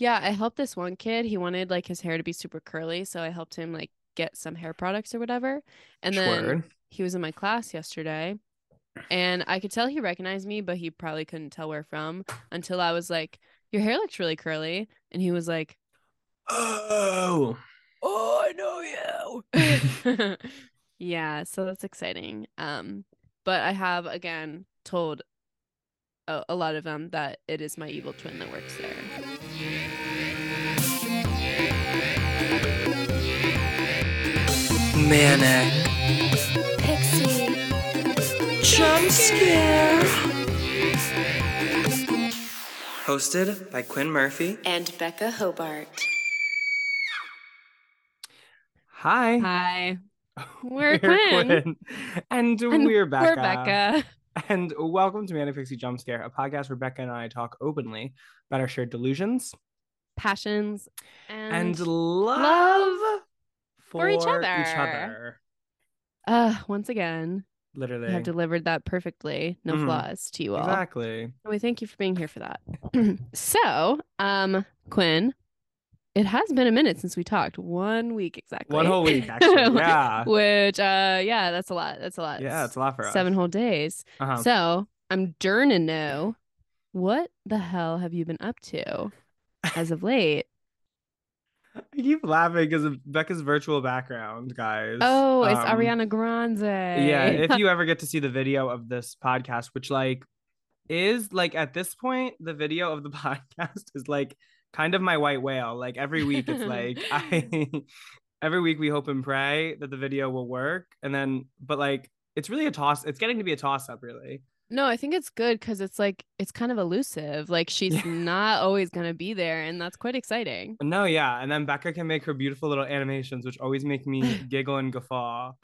Yeah, I helped this one kid. He wanted like his hair to be super curly, so I helped him like get some hair products or whatever. And then Word. he was in my class yesterday, and I could tell he recognized me, but he probably couldn't tell where from until I was like, "Your hair looks really curly," and he was like, Oh. "Oh, I know you." yeah, so that's exciting. Um, but I have again told a, a lot of them that it is my evil twin that works there. Manic. Pixie. Jump scare. Hosted by Quinn Murphy. And Becca Hobart. Hi. Hi. We're Quinn. And, And we're Becca. We're Becca. And welcome to Manic Pixie Jump Scare, a podcast where Becca and I talk openly about our shared delusions Passions and, and, love, for each Each other. other. uh once again, Literally. you have delivered that perfectly, no Mhm. flaws to you all. Exactly. And We thank you for being here for that. so, um, Quinn, it has been a minute since we talked. One week exactly. One whole week, actually. Yeah. Which, uh, yeah, that's a lot. That's a lot. Yeah, it's a lot for us. Seven whole days. Uh-huh. So I'm to know what the hell have you been up to as of late? I keep laughing because of Becca's virtual background, guys. Oh, it's Um, Ariana Grande. Yeah, if you ever get to see the video of this podcast, which like is like at this point, the video of the podcast is like kind of my white whale. Like every week it's like I every week we hope and pray that the video will work. And then but like it's really a toss, it's getting to be a toss up really. No, I think it's good because it's like it's kind of elusive. Like she's Yeah. not always gonna be there, and that's quite exciting. No, yeah. And then Becca can make her beautiful little animations, which always make me giggle and guffaw.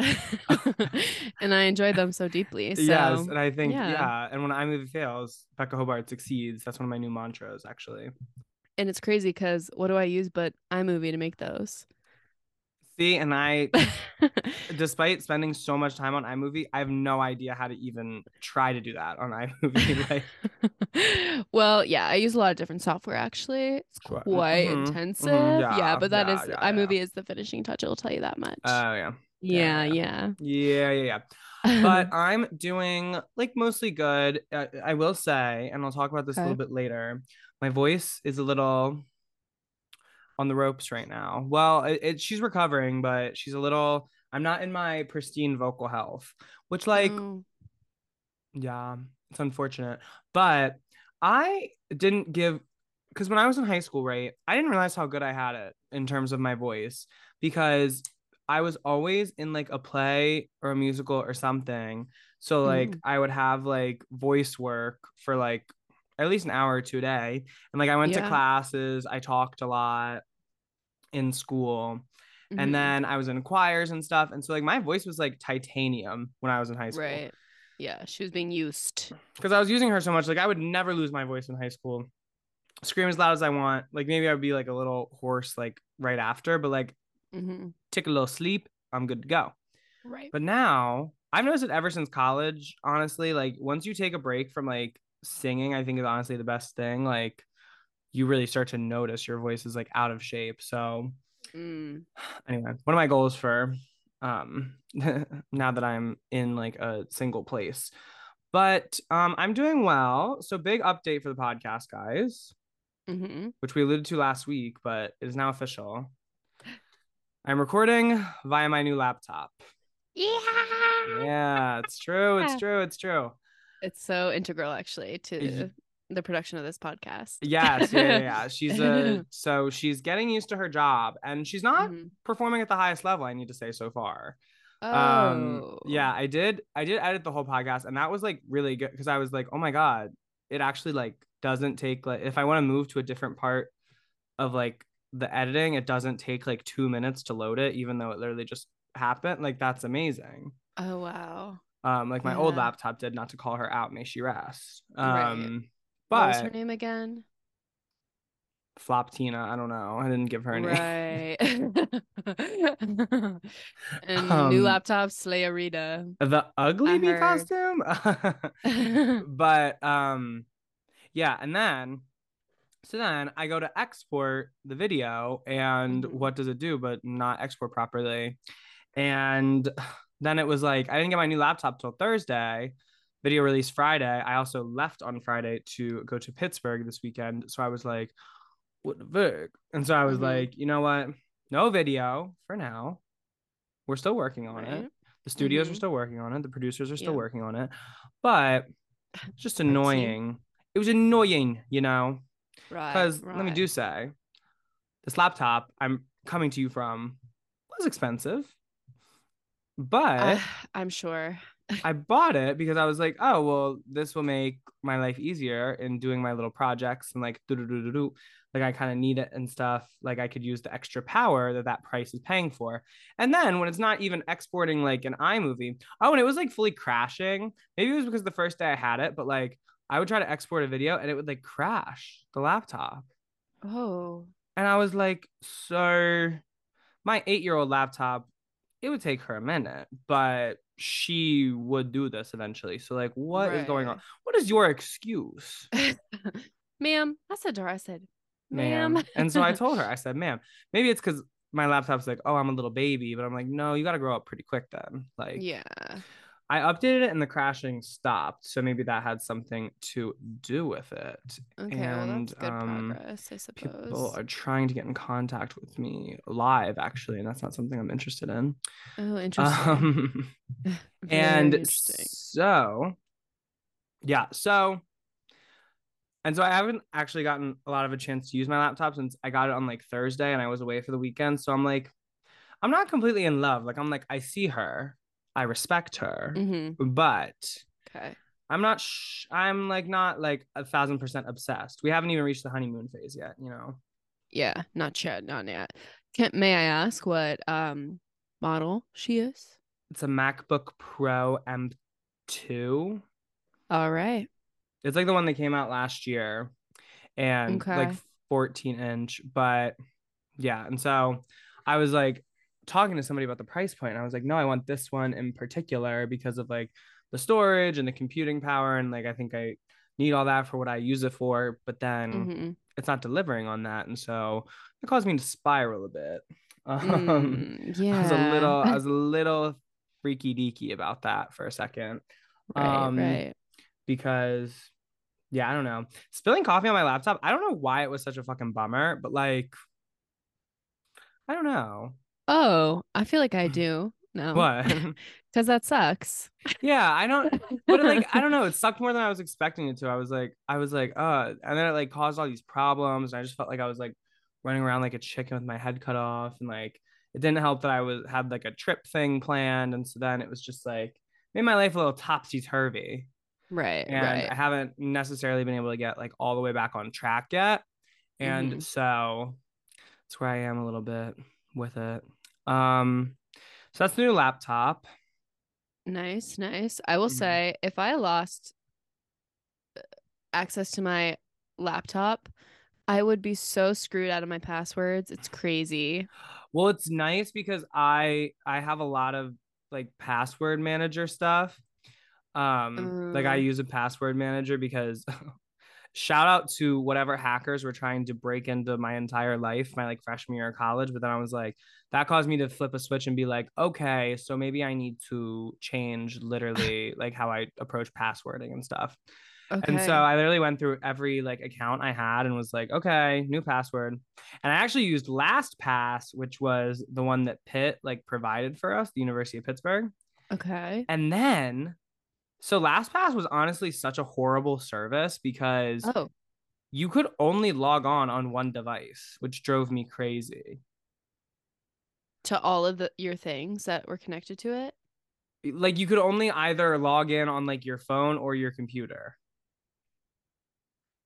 and I enjoy them so deeply. So yes, and I think yeah. yeah. And when iMovie fails, Becca Hobart succeeds. That's one of my new mantras, actually. and it's crazy because what do I use but iMovie to make those? See, and I, despite spending so much time on iMovie, I have no idea how to even try to do that on iMovie. like, well, yeah, I use a lot of different software actually. It's Quite- quite mhm, mhm, intensive. yeah, yeah, but that yeah, is yeah, iMovie is the finishing touch. It'll tell you that much. oh yeah, yeah, yeah, yeah. yeah, yeah, yeah. But I'm doing like mostly good. Uh, I will say, and I'll talk about this a little bit later. My voice is a little on the ropes right now. Well, it, it she's recovering, but she's a little. I'm not in my pristine vocal health, which like Oh, Yeah, it's unfortunate. But I didn't give because when I was in high school, right, I didn't realize how good I had it in terms of my voice because I was always in like a play or a musical or something. So like Mm. I would have like voice work for like at least an hour or two a day. And like I went to classes, I talked a lot in school mhm, and then I was in choirs and stuff. And so like my voice was like titanium when I was in high school right. Yeah, she was being used. because I was using her so much. Like I would never lose my voice in high school. Scream as loud as I want. Like maybe I would be like a little hoarse like right after, but like hmm take a little sleep, I'm good to go. Right. But now I've noticed it ever since college. Honestly, like once you take a break from like singing, I think is honestly the best thing. Like you really start to notice your voice is like out of shape. So Mm. anyway, one of my goals for um now that I'm in like a single place. But um I'm doing well. So big update for the podcast, guys, hmm which we alluded to last week, but it is now official. I'm recording via my new laptop. Yeah. Yeah, it's true. It's true. It's true. It's so integral actually to the production of this podcast. Yes, yeah, yeah, yeah. She's a so she's getting used to her job and she's not Mhm. performing at the highest level, I need to say so far. Oh. um yeah i did i did edit the whole podcast and that was like really good because i was like oh my god it actually like doesn't take like if i want to move to a different part of like the editing it doesn't take like two minutes to load it even though it literally just happened like that's amazing Oh wow. Um like my old laptop did not to call her out may she rest Right. um what was her name again? flop tina i don't know i didn't give her a name Right. and new Um, laptop Slaya Rita. the ugly bee costume but um yeah and then So then I go to export the video, and Mhm. what does it do but not export properly? And then it was like, I didn't get my new laptop till Thursday. Video released Friday. I also left on Friday to go to Pittsburgh this weekend. So I was like, what the fuck? And so I was Mhm. like, you know what? No video for now. We're still working on it. The studios are Mhm. still working on it. The producers are still Yeah. working on it. But it's just annoying. It was annoying, you know? Right. Because let me do say, this laptop I'm coming to you from was expensive, but Uh, I'm sure. I bought it because I was like, oh well, this will make my life easier in doing my little projects and like do do do do do. Like I kind of need it and stuff. Like I could use the extra power that that price is paying for. And then when it's not even exporting like an iMovie, oh, and it was like fully crashing. Maybe it was because the first day I had it, but like I would try to export a video and it would like crash the laptop. Oh. And I was like, so my eight year old laptop, it would take her a minute, but she would do this eventually. So, like, what is going on? What is your excuse, ma'am, I said to her, I said, ma'am? ma'am. and so I told her, I said, ma'am, maybe it's because my laptop's like, oh, I'm a little baby, but I'm like, no, you got to grow up pretty quick then. Like, yeah. I updated it and the crashing stopped. So maybe that had something to do with it. Okay. well, and, that's good um, progress, I suppose. People are trying to get in contact with me live, actually, and that's not something I'm interested in. oh, interesting. Um, and interesting. so, yeah, so, and so I haven't actually gotten a lot of a chance to use my laptop since I got it on like Thursday and I was away for the weekend. So I'm like, I'm not completely in love. Like, I'm like, I see her, I respect her, Mm-hmm. but Okay. I'm not, sh- I'm like, not like a thousand percent obsessed. We haven't even reached the honeymoon phase yet, you know? Yeah. Not yet. Not yet. Can may I ask what um model she is? It's a MacBook Pro M2. All right. It's like the one that came out last year and like 14 inch. But yeah. And so I was like talking to somebody about the price point. And I was like, no, I want this one in particular because of like the storage and the computing power. And like, I think I need all that for what I use it for. But then Mm-hmm. it's not delivering on that. And so it caused me to spiral a bit. Um, Mm, yeah. I was a little, I was a little freaky deaky about that for a second right. um, right. because yeah, I don't know. Spilling coffee on my laptop, I don't know why it was such a fucking bummer, but like I don't know. Oh, I feel like I do. No. What? Because that sucks. yeah, I don't but like I don't know, it sucked more than I was expecting it to. I was like I was like, uh and then it like caused all these problems. And I just felt like I was like running around like a chicken with my head cut off and like it didn't help that I was had like a trip thing planned and so then it was just like made my life a little topsy turvy. Right. and right. I haven't necessarily been able to get like all the way back on track yet. And Mhm. so that's where I am a little bit with it. Um, so that's the new laptop. Nice, nice. I will Mhm. say if I lost uh, access to my laptop, I would be so screwed out of my passwords. It's crazy. Well, it's nice because I I have a lot of like password manager stuff. Um, like I Mm. use a password manager because shout out to whatever hackers were trying to break into my entire life, my like freshman year of college. But then I was like, that caused me to flip a switch and be like, okay, so maybe I need to change literally like how I approach passwording and stuff. Okay. And so I literally went through every like account I had and was like, okay, new password. And I actually used LastPass, which was the one that Pitt like provided for us, the University of Pittsburgh. okay. And then so LastPass was honestly such a horrible service because Oh, you could only log on on one device, which drove me crazy. to all of the your things that were connected to it. Like you could only either log in on like your phone or your computer.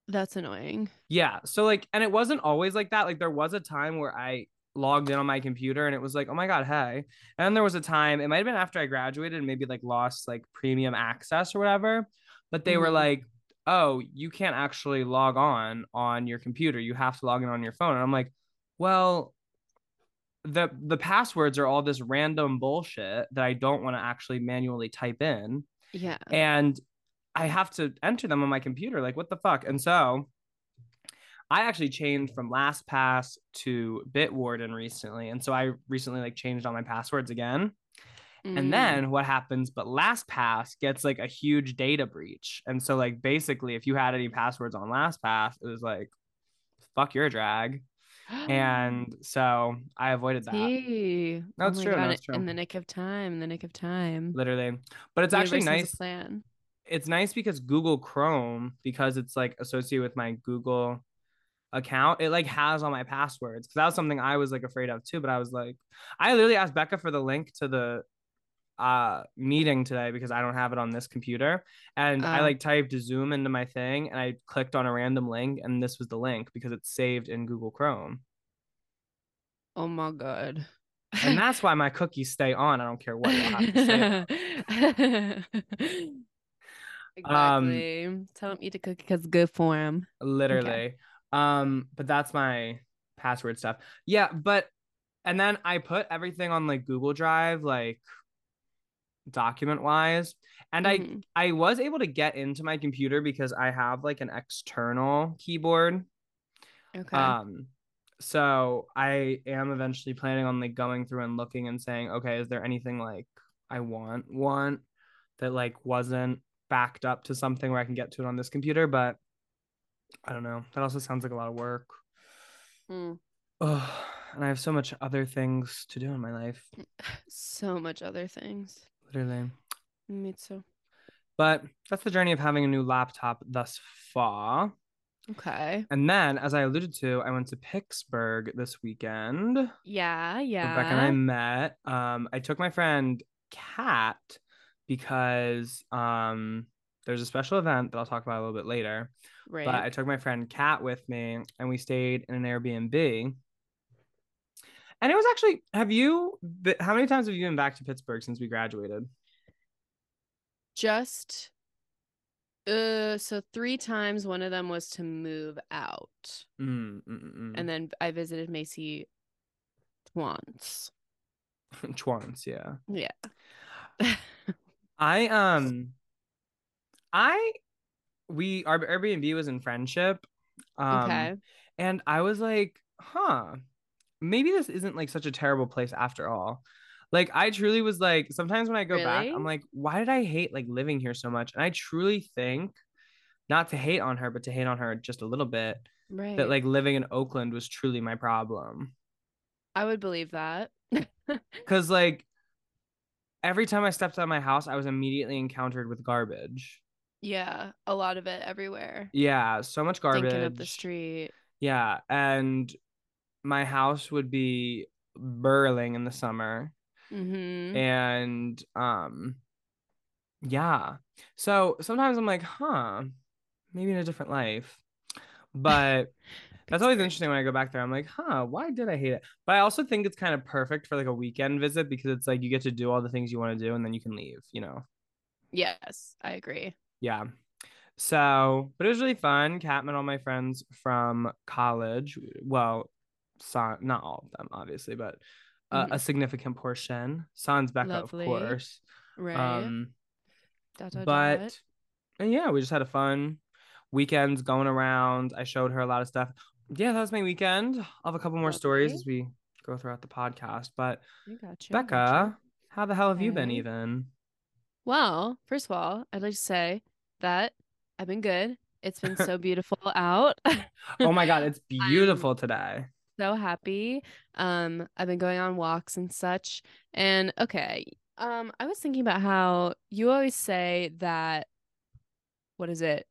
That's annoying. Yeah. So like, and it wasn't always like that. Like there was a time where I logged in on my computer and it was like, oh my God, hey. And there was a time, it might have been after I graduated and maybe like lost like premium access or whatever. But they were Mhm. like, oh, you can't actually log on on your computer. You have to log in on your phone. And I'm like, well, the the passwords are all this random bullshit that I don't want to actually manually type in Yeah. and I have to enter them on my computer. Like, what the fuck? And so I actually changed from LastPass to Bitwarden recently, and so I recently like changed all my passwords again. Mm. And then what happens? But LastPass gets like a huge data breach, and so like basically, if you had any passwords on LastPass, it was like, "Fuck your drag," and so I avoided that. See? No, Oh true, God, it's true. In the nick of time, in the nick of time. Literally, but it's The actually universe has a nice. Plan. it's nice because Google Chrome, because it's like associated with my Google account, it like has all my passwords. Cause that was something I was like afraid of too. But I was like, I literally asked Becca for the link to the uh meeting today because I don't have it on this computer. And I Oh. like typed Zoom into my thing and I clicked on a random link and this was the link because it's saved in Google Chrome. Oh my god. And that's why my cookies stay on. I don't care what you have to say. Um, exactly. Tell him eat a cookie because good for him. literally um but that's my password stuff yeah but and then i put everything on like google drive like document wise and Mhm. i i was able to get into my computer because i have like an external keyboard Okay. um so i am eventually planning on like going through and looking and saying okay is there anything like i want want that like wasn't backed up to something where i can get to it on this computer but i don't know that also sounds like a lot of work Mm. Ugh, and i have so much other things to do in my life So much other things. literally Me too. but that's the journey of having a new laptop thus far Okay. and then as i alluded to i went to pittsburgh this weekend Yeah. Yeah. Rebecca and I met. Um, I took my friend Kat because um there's a special event that I'll talk about a little bit later. right. But I took my friend Kat with me and we stayed in an Airbnb. And it was actually, have you, how many times have you been back to Pittsburgh since we graduated? Just. Uh, so three times. One of them was to move out, Mm, mm, mm, mm. and then I visited Macy once. Schwann's, yeah. Yeah. I, um, I, we, our Airbnb was in friendship. Um, okay. And I was like, huh, maybe this isn't like such a terrible place after all. Like I truly was like, sometimes when I go back, I'm like, why did I hate like living here so much? And I truly think not to hate on her, but to hate on her just a little bit, Right. that like living in Oakland was truly my problem. I would believe that. Cause like every time I stepped out of my house, I was immediately encountered with garbage. Yeah, a lot of it everywhere. Yeah, so much garbage. Thinking up the street. Yeah, and my house would be burling in the summer. Mm-hmm. And um yeah. So sometimes I'm like, huh, maybe in a different life. But that's always interesting when I go back there. I'm like, huh, why did I hate it? But I also think it's kind of perfect for like a weekend visit because it's like you get to do all the things you want to do and then you can leave, you know. Yes, I agree. Yeah. So, but it was really fun. Kat met all my friends from college. Well, San, not all of them, obviously, but uh, Mhm. a significant portion. Sans Becca, Lovely. of course. Right. Um, Dot, dot, but dot. and yeah, we just had a fun weekends going around. I showed her a lot of stuff. Yeah, that was my weekend. I'll have a couple more stories as we go throughout the podcast. But I gotcha. Becca, gotcha. how the hell have you been even? Well, first of all, I'd like to say that I've been good. It's been so beautiful out. Oh my god, it's beautiful today. so happy. Um, I've been going on walks and such. And okay, um, I was thinking about how you always say that what is it?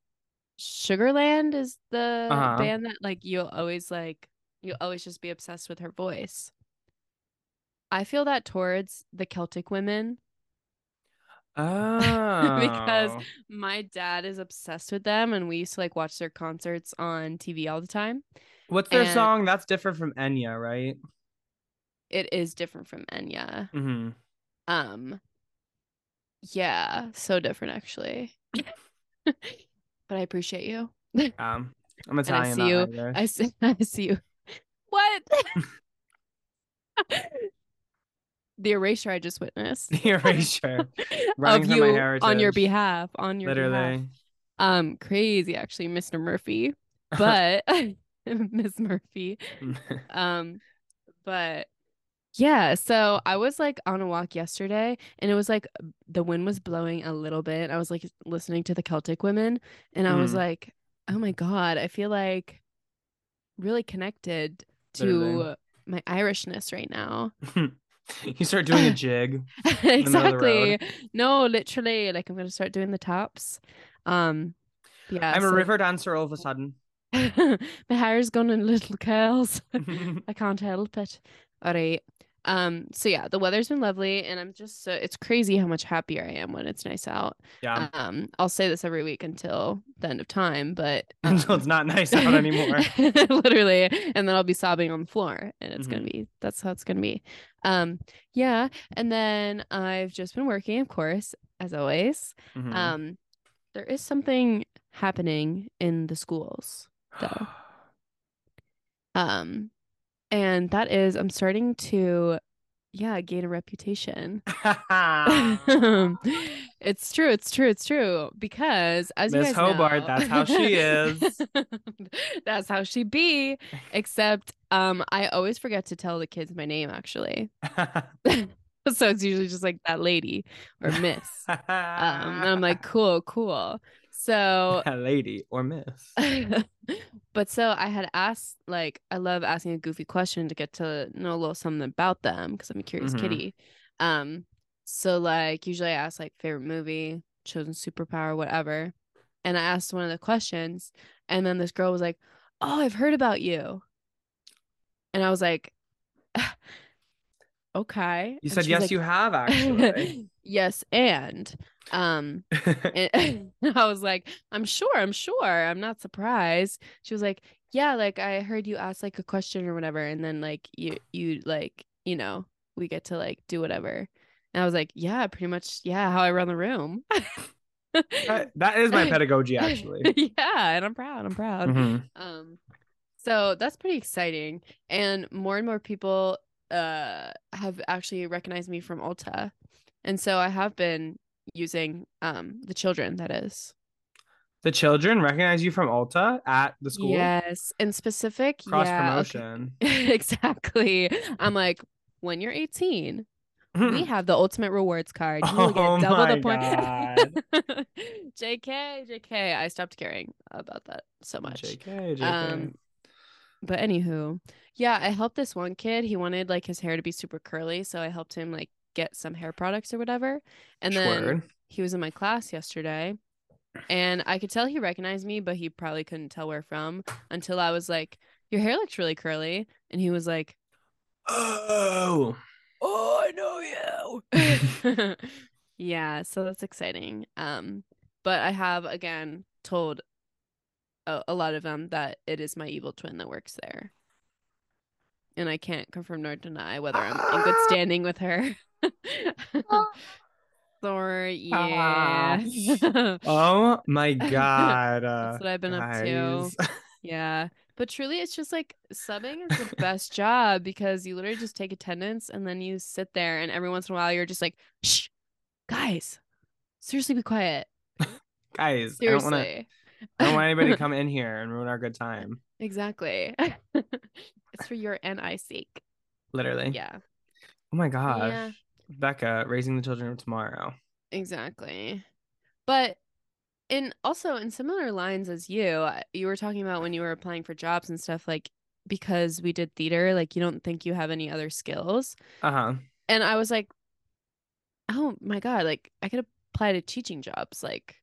Sugarland is the Uh-huh. band that like you'll always like you'll always just be obsessed with her voice. I feel that towards the Celtic women. Oh. Because my dad is obsessed with them and we used to like watch their concerts on TV all the time. What's their and- song? That's different from Enya, right? It is different from Enya. Mm-hmm. Um yeah, so different actually. but I appreciate you. Um, I'm Italian. I see you. I see, I see you. What? The erasure I just witnessed. The erasure. Of you on your behalf. On your behalf. Literally. Um, crazy actually, Mr. Murphy. But Miss Murphy. Um, but yeah, so I was like on a walk yesterday and it was like the wind was blowing a little bit. I was like listening to the Celtic women and I was Mhm. like, oh my God, I feel like really connected to Literally. my Irishness right now. you start doing a jig. middle of the road. exactly. No, literally, like I'm gonna start doing the tops. Um, yeah. I'm a river dancer all of a sudden. my hair's gone in little curls. I can't help it. All right. Um, so yeah, the weather's been lovely and I'm just so it's crazy how much happier I am when it's nice out. yeah. Um, I'll say this every week until the end of time, but Until um, it's not nice out anymore. literally and then i'll be sobbing on the floor and it's gonna Mhm. be that's how it's gonna be um yeah and then i've just been working of course as always Mhm. um there is something happening in the schools though. um and that is i'm starting to yeah gain a reputation. It's true it's true it's true because as you Miss Hobart, know- that's how she is. that's how she be except um i always forget to tell the kids my name actually. So it's usually just like that lady or miss. Um and i'm like cool cool so a lady or miss. but so I had asked, like, I love asking a goofy question to get to know a little something about them because I'm a curious Mhm. kitty. Um, so like usually I ask like favorite movie, chosen superpower, whatever. And I asked one of the questions, and then this girl was like, "Oh, I've heard about you," and I was like, "Okay." You And said yes, like, you have actually. yes, and um, and I was like, I'm sure, I'm sure. I'm not surprised. She was like, Yeah, like I heard you ask like a question or whatever, and then like you you like, you know, we get to like do whatever. And I was like, Yeah, pretty much, yeah, how I run the room. That- that is my pedagogy actually. yeah, and I'm proud. I'm proud. Mhm. Um, so that's pretty exciting. And more and more people uh have actually recognized me from Ulta. And so I have been using um the children, that is. The children recognize you from Ulta at the school. Yes. In specific, Cross yeah. okay. promotion. exactly. I'm like, when you're 18, we have the ultimate rewards card. You will. Oh get double the my point. God. JK, JK. I stopped caring about that so much. JK, JK. Um, But anywho, yeah, I helped this one kid. He wanted like his hair to be super curly, so I helped him like get some hair products or whatever. And then Word. he was in my class yesterday, and I could tell he recognized me, but he probably couldn't tell where from until I was like, "Your hair looks really curly," and he was like, Oh. "Oh, I know you." yeah, so that's exciting. Um, but I have again told a, a lot of them that it is my evil twin that works there. And I can't confirm nor deny whether I'm in good standing with her. Sorry, yeah. Oh my god. uh, That's what I've been up to. yeah. But truly, it's just like subbing is the best job because you literally just take attendance and then you sit there, and every once in a while, you're just like, shh, guys, seriously, be quiet. guys, I don't Seriously. want to. I don't want anybody to come in here and ruin our good time. Exactly. it's for your and I sake. Literally. Yeah, Oh my gosh. Yeah. Becca, raising the children of tomorrow. exactly. But in also in similar lines as you, uh, you were talking about when you were applying for jobs and stuff, like because we did theater, like you don't think you have any other skills. Uh huh. And I was like, oh my God, like I could apply to teaching jobs. Like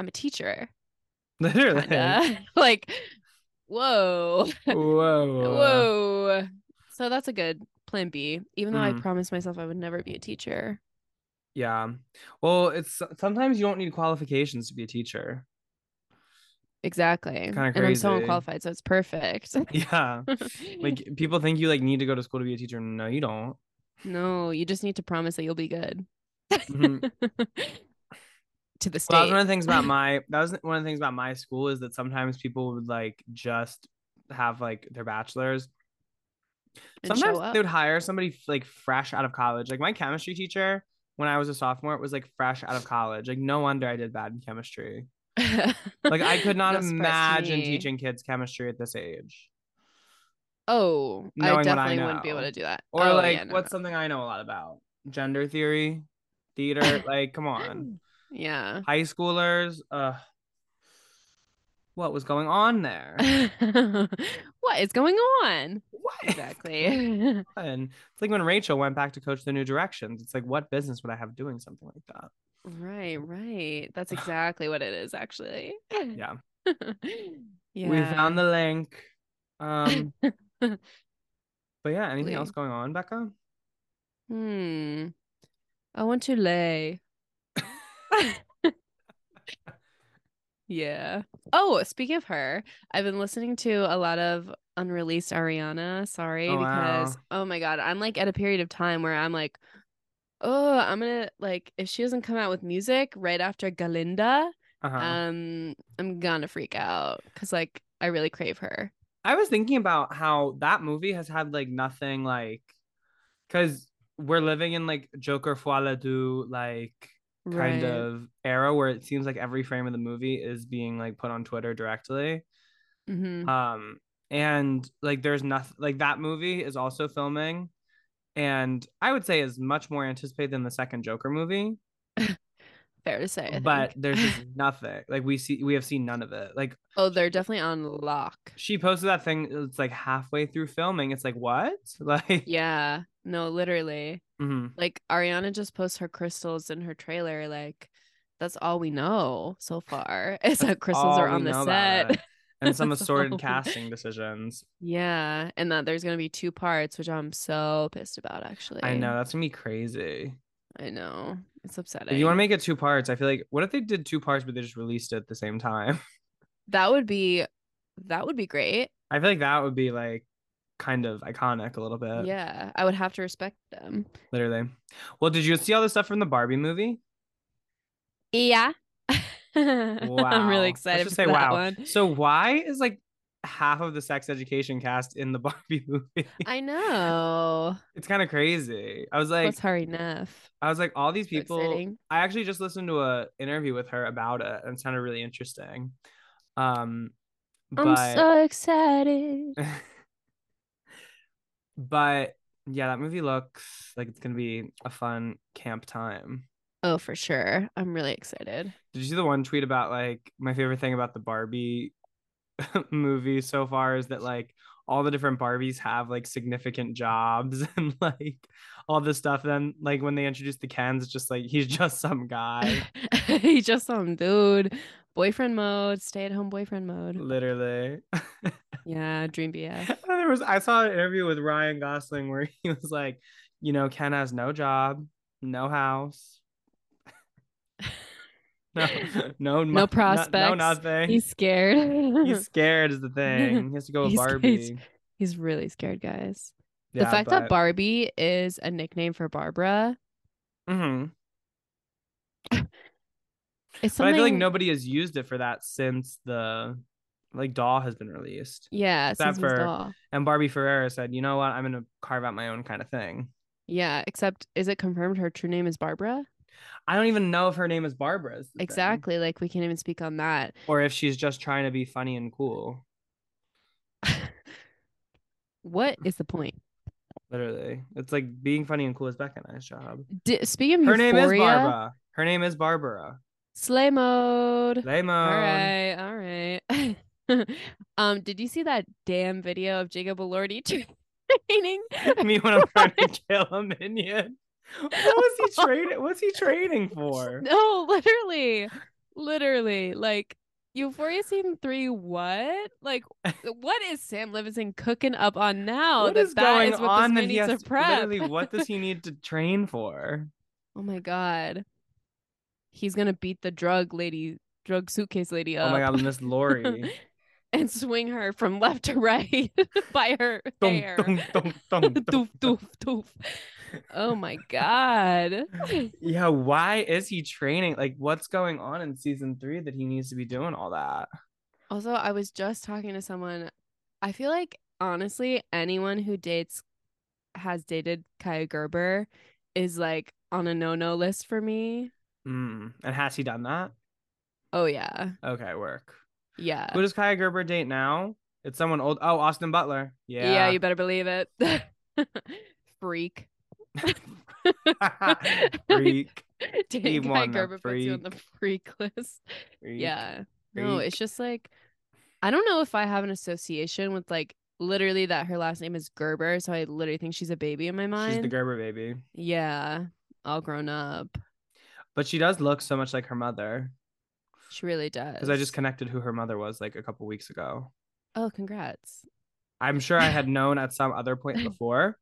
I'm a teacher. Literally. Kinda. like, whoa. Whoa. Whoa. So that's a good plan B, even though I Mhm. promised myself I would never be a teacher. Yeah. Well, it's sometimes you don't need qualifications to be a teacher. Exactly. Kinda And I'm so unqualified, so it's perfect. Yeah. Like people think you like need to go to school to be a teacher. No, you don't. no, you just need to promise that you'll be good. Mhm. To the Well, that was one of the things about my that was one of the things about my school is that sometimes people would like just have like their bachelor's. And Sometimes they would hire somebody like fresh out of college. Like my chemistry teacher when I was a sophomore it was like fresh out of college. Like no wonder I did bad in chemistry. Like I could not No imagine teaching kids chemistry at this age. Oh, I Knowing I definitely wouldn't be able to do that. Or Oh, like yeah, no, what's no. something I know a lot about? Gender theory, theater, like come on. Yeah. High schoolers, uh what was going on there? what is going on? what? Exactly. And it's like when Rachel went back to coach the New Directions. It's like, what business would I have doing something like that? right, right. That's exactly what it is, actually. Yeah. yeah. We found the link. Um, but yeah, anything else going on, Becca? Hmm. I want to lay. yeah. Oh, speaking of her, I've been listening to a lot of unreleased Ariana. Sorry, Oh, because wow. oh my god, I'm like at a period of time where I'm like, oh, I'm gonna like if she doesn't come out with music right after Galinda, Uh-huh. um, I'm gonna freak out because like I really crave her. I was thinking about how that movie has had like nothing like because we're living in like Joker Folie à Deux like kind Right. of era where it seems like every frame of the movie is being like put on Twitter directly. hmm Um and like there's nothing like that movie is also filming and I would say is much more anticipated than the second Joker movie. Fair to say, I but think. there's just nothing. Like we see we have seen none of it. Like oh, they're definitely on lock. she posted that thing it's like halfway through filming. It's like what? Like Yeah, no, literally. Mhm. Like Ariana just posts her crystals in her trailer. Like that's all we know so far is That's that crystals are on the set. and some assorted we- casting decisions. Yeah, and that there's gonna be two parts, which I'm so pissed about. Actually, I know that's gonna be crazy. I know it's upsetting. If you want to make it two parts, I feel like what if they did two parts but they just released it at the same time? that would be that would be great. I feel like that would be like kind of iconic a little bit. yeah, I would have to respect them. Literally. Well, did you see all the stuff from the Barbie movie? Yeah. Wow. I'm really excited just say that wow. one. So why is like half of the sex education cast in the Barbie movie? I know. it's kind of crazy. I was like, What's Hari Nef? I was like, all these people. exciting. I actually just listened to a interview with her about it, and it sounded really interesting. Um, but I'm so excited. But yeah, that movie looks like it's gonna be a fun camp time. Oh, for sure. I'm really excited. Did you see the one tweet about like my favorite thing about the Barbie movie so far is that like all the different Barbies have like significant jobs and like all this stuff. Then like when they introduce the Kens, it's just like he's just some guy, He's just some dude. Boyfriend mode, stay at home boyfriend mode. literally. Yeah, dream BF. There was I saw an interview with Ryan Gosling where he was like, you know, Ken has no job, no house. No, no, No no prospects. no nothing. He's scared. He's scared is the thing. He has to go with He's- Barbie. he's- He's really scared, guys. Yeah, the fact but- that Barbie is a nickname for Barbara Mhm. Is But. I feel like nobody has used it for that since the like doll has been released. Yeah, Except since for- Doll. And Barbie Ferreira said, you know what, I'm gonna carve out my own kind of thing. Yeah, except is it confirmed her true name is Barbara? I don't even know if her name is Barbara. is the thing. Exactly. Like we can't even speak on that. Or if she's just trying to be funny and cool. what is the point? Literally. It's like being funny and cool is Becca. Nice job. Di- speaking of Her name is Barbara. Her name is Barbara. Slay mode. Lemon. All right, all right. um, did you see that damn video of Jacob Elordi training? Me when I'm trying to kill a minion. What was he training? What's he training for? No, literally, literally, like Euphoria season three. What? Like, what is Sam Levinson cooking up on now? what that is that going is what on this man needs to prep. literally what does he need to train for? oh my god, he's gonna beat the drug lady, drug suitcase lady up. Oh my god, Miss Laurie. and swing her from left to right by her Dum, hair. dum, dum, dum, doof, doof, doof. Oh my god. Yeah, why is he training? Like, what's going on in season three that he needs to be doing all that? Also, I was just talking to someone. I feel like honestly, anyone who dates has dated Kaia Gerber is like on a no-no list for me. Mm. And has he done that? Oh yeah. Okay, work. Yeah. Who does Kaia Gerber date now? It's someone old. Oh, Austin Butler. Yeah. Yeah, you better believe it. Freak. Freak. Guy wanna Gerber puts you on the freak list. Freak. Yeah. No, it's just like I don't know if I have an association with like literally that her last name is Gerber, so I literally think she's a baby in my mind. She's the Gerber baby. yeah. All grown up. But she does look so much like her mother. She really does. Because I just connected who her mother was like a couple weeks ago. Oh, congrats. I'm sure I had known at some other point before.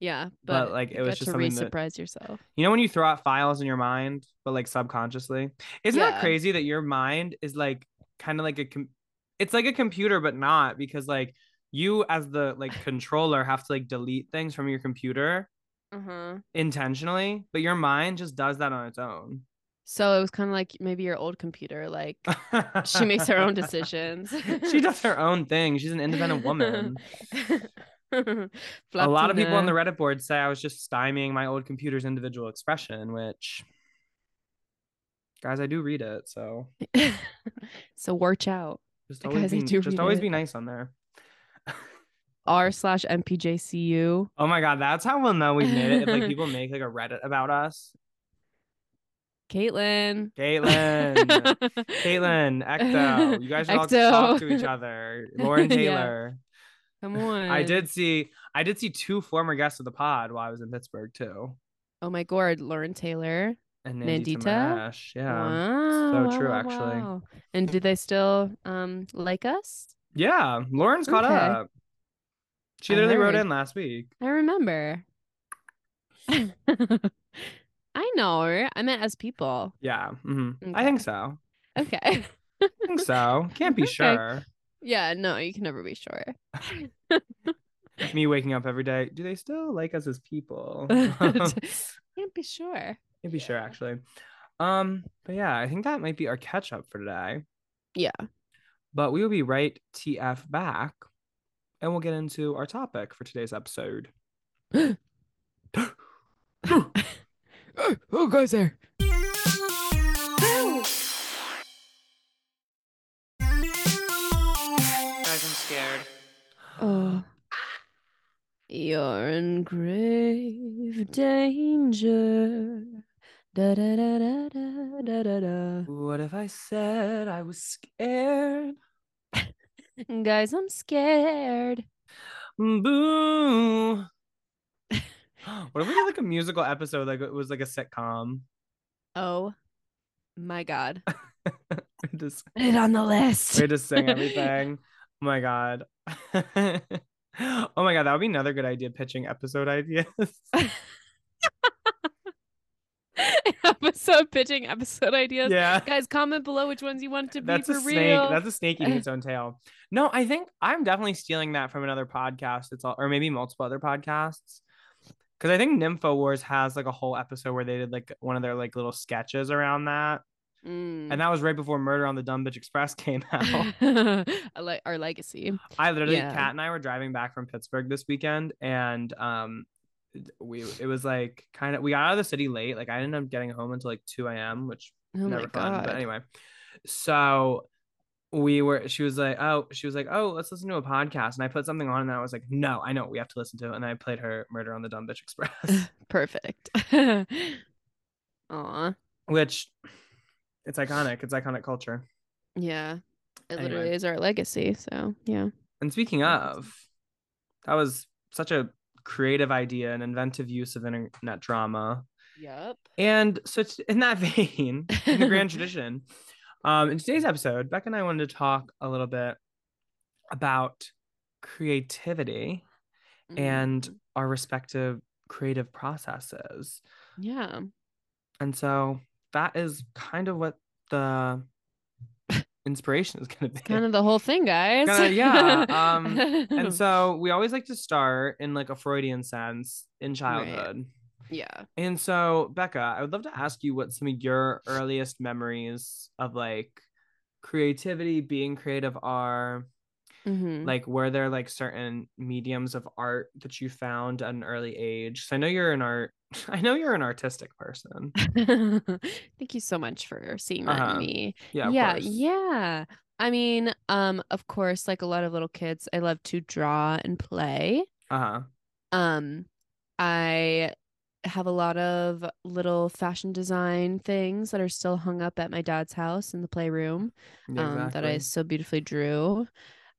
Yeah, But, but, like, it was just to re-surprise yourself. You know when you throw out files in your mind, but like subconsciously? Isn't that crazy that your mind is like kind of like a com- it's like a computer but not because like you as the like controller have to like delete things from your computer Uh-huh. intentionally, but your mind just does that on its own. So it was kind of like maybe your old computer, like she makes her own decisions. she does her own thing. She's an independent woman. a lot of people on the Reddit board say I was just stymieing my old computer's individual expression, which guys, I do read it, so so watch out. just Guys, always I be, just always it. be nice on there. R slash MPJCU. Oh my god, that's how we'll know we've made it. If like people make like a Reddit about us. Caitlin. Caitlin. Caitlin, Ecto. You guys should all talk to each other. Lauren Yeah. Taylor. Come on. I did see I did see two former guests of the pod while I was in Pittsburgh too. Oh my god, Lauren Taylor. And Nandita, Nandita? Yeah. Wow, so true, wow, actually. wow. And do they still um like us? Yeah. Lauren's caught Okay. up. She literally wrote in last week. I remember. I know her. I meant as people. Yeah. hmm I think so. Okay. I think so. Can't be Okay. sure. yeah, no, you can never be sure. Me waking up every day. Do they still like us as people? Can't be sure. Can't be sure actually. Um, but yeah, I think that might be our catch up for today. Yeah. But we will be right TF back and we'll get into our topic for today's episode. Who goes there? Guys, I'm scared. Oh. You're in grave danger. Da da da da da da da da. What if I said I was scared? Guys, I'm scared. Mm, boo. what if we did like a musical episode like it was like a sitcom? Oh my god. Just Put it on the list. we to sing everything. Oh my god. oh my god, that would be another good idea pitching episode ideas. Episode pitching episode ideas. yeah. Guys, comment below which ones you want to be That's for a snake. real. That's a snake eating its own tail. No, I think I'm definitely stealing that from another podcast. It's all or maybe multiple other podcasts. Cause I think Nympho Wars has like a whole episode where they did like one of their like little sketches around that. Mm. And that was right before Murder on the Dumb Bitch Express came out. Our legacy. I literally, Yeah. Kat and I were driving back from Pittsburgh this weekend, and um, we it was like kind of we got out of the city late. Like I ended up getting home until like two a.m., which Oh never fun. But anyway, so we were. She was like, oh, she was like, oh, let's listen to a podcast, and I put something on, and I was like, no, I know we have to listen to, it and I played her Murder on the Dumb Bitch Express, Perfect. Aw. which it's iconic. It's iconic culture. Yeah. It Anyway. literally is our legacy. So yeah. And speaking of, that was such a creative idea and inventive use of internet drama. Yep. And so, it's in that vein, in the grand tradition, um, in today's episode, Becca and I wanted to talk a little bit about creativity and Mm, our respective creative processes. yeah. And so that is kind of what the inspiration is going to be. Kind of the whole thing, guys. Kinda, yeah, um, and so we always like to start in like a Freudian sense in childhood. yeah. And so, Becca, I would love to ask you what some of your earliest memories of like creativity, being creative are. Mhm. Like, were there like certain mediums of art that you found at an early age? So I know you're an art. I know you're an artistic person. Thank you so much for seeing that Uh-huh. in me. Yeah, yeah, yeah. I mean, um, of course, like a lot of little kids, I love to draw and play. Uh huh. Um, I have a lot of little fashion design things that are still hung up at my dad's house in the playroom. Yeah, um, that I so beautifully drew.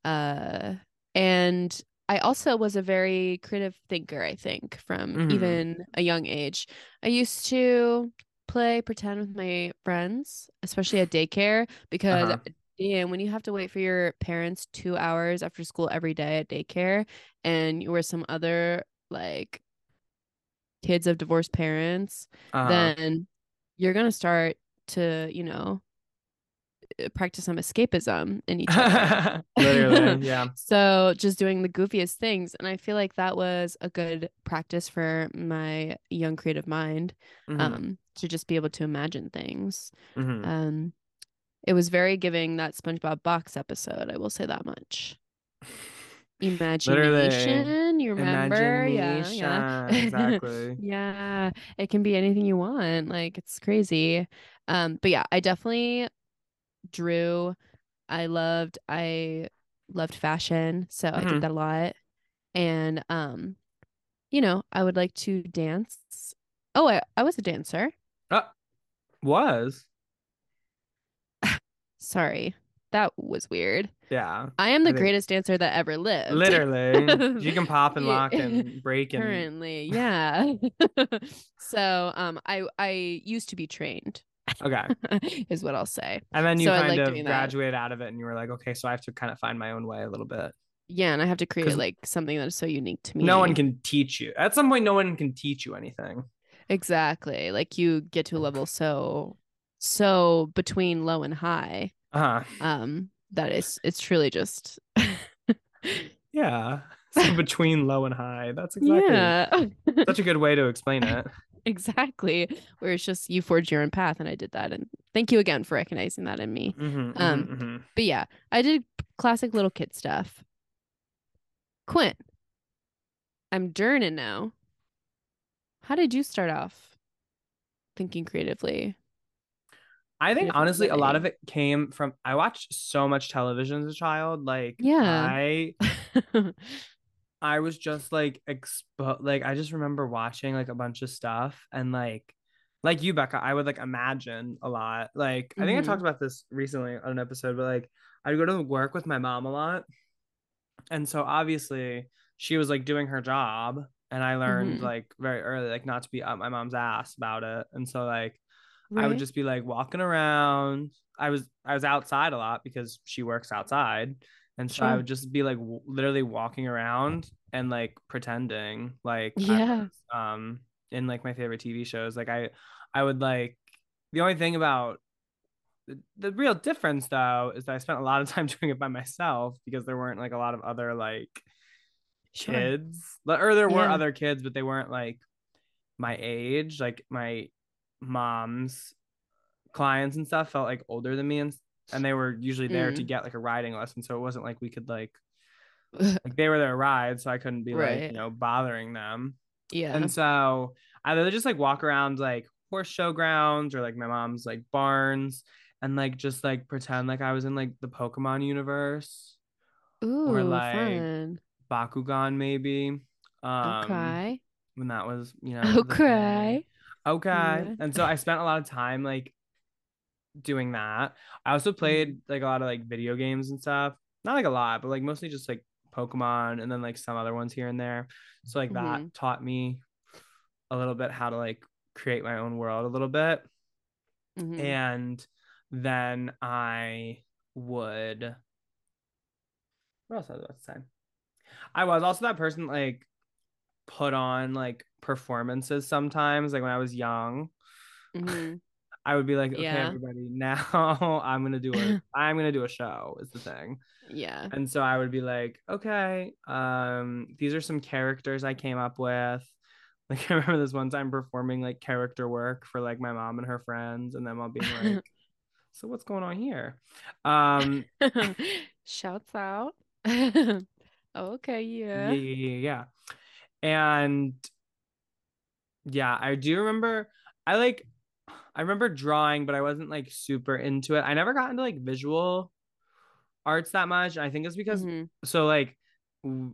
Uh, and I also was a very creative thinker, I think, from Mhm. even a young age. I used to play pretend with my friends, especially at daycare, because Uh-huh. damn, when you have to wait for your parents two hours after school every day at daycare, and you were some other like kids of divorced parents, Uh-huh. then you're gonna start to, you know, practice some escapism in each other. Literally, yeah. So just doing the goofiest things. And I feel like that was a good practice for my young creative mind Mhm, um, to just be able to imagine things. mhm. Um, it was very giving that SpongeBob box episode. I will say that much. Imagination, you remember? Yeah, yeah. Exactly. yeah, it can be anything you want. Like it's crazy. Um, but yeah, I definitely drew. I loved I loved fashion, so I Mhm. did that a lot. And um, you know, I would like to dance. Oh, I, I was a dancer. Uh, was Sorry. That was weird. yeah. I am the I greatest dancer that ever lived. Literally, you can pop and lock and break and Currently, yeah. so, um, I I used to be trained, okay. is what I'll say. And then you So kind like of doing that. graduated out of it, and you were like, okay, so I have to kind of find my own way a little bit. Yeah, and I have to create like something that is so unique to me. No one can teach you. At some point, no one can teach you anything. exactly like you get to a level so so between low and high. Uh huh. Um, that is it's truly just Yeah. So between low and high. That's exactly yeah. such a good way to explain it. Exactly where it's just you forge your own path and i did that and thank you again for recognizing that in me Mhm, mhm, Um, mhm. but yeah i did classic little kid stuff quint i'm journeying now how did you start off thinking creatively I think honestly, a lot of it came from I watched so much television as a child. Like, Yeah. I I was just like expo like I just remember watching like a bunch of stuff and like like you Becca I would like imagine a lot like I think I talked about this recently on an episode but like I'd go to work with my mom a lot. And so obviously she was like doing her job and I learned Mhm. like very early like not to be up my mom's ass about it. And so like I would just be like walking around. I was I was outside a lot because she works outside, and so I would just be like w- literally walking around and like pretending like Yeah. was, um in like my favorite TV shows. Like I I would like the only thing about the, the real difference though is that I spent a lot of time doing it by myself because there weren't like a lot of other like Sure. kids or there were Yeah. other kids but they weren't like my age like my mom's clients and stuff felt like older than me and and they were usually there to Mm. get like a riding lesson so it wasn't like we could like like they were there to ride so I couldn't be like you know bothering them yeah and so I would just like walk around like horse show grounds or like my mom's like barns and like just like pretend like I was in like the Pokemon universe Ooh, like, fun. Bakugan maybe um okay. when that was you know. Okay. Okay. Yeah. And so I spent a lot of time like doing that. I also played like a lot of like video games and stuff. Not like a lot, but like mostly just like Pokemon and then like some other ones here and there. So like that Mhm. taught me a little bit how to like create my own world a little bit. Mhm. And then I would what else was I about to say? I was also that person like put on like performances sometimes, like when I was young. Mhm. I would be like, okay, Yeah. everybody, now I'm gonna do a I'm gonna do a show is the thing. Yeah. And so I would be like, okay, um, these are some characters I came up with. Like I remember this one time performing like character work for like my mom and her friends, and them all being like, so what's going on here? Um, Shouts out. okay, yeah, yeah. yeah, yeah, yeah. And yeah, I do remember I like I remember drawing, but I wasn't like super into it. I never got into like visual arts that much. I think it's because Mhm. so like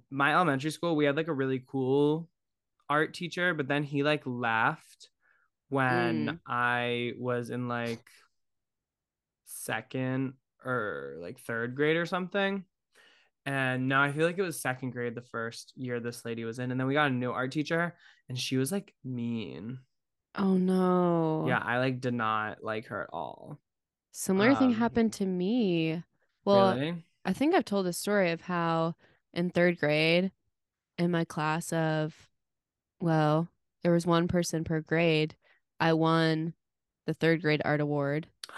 my elementary school, we had like a really cool art teacher, but then he like left when Mm. I was in like second or like third grade or something. And now I feel like it was second grade the first year this lady was in. And then we got a new art teacher and she was like mean. Oh no. Yeah, I like did not like her at all. Similar thing Um, happened to me. Well, really? I think I've told the story of how in third grade, in my class of, well, there was one person per grade. I won the third grade art award.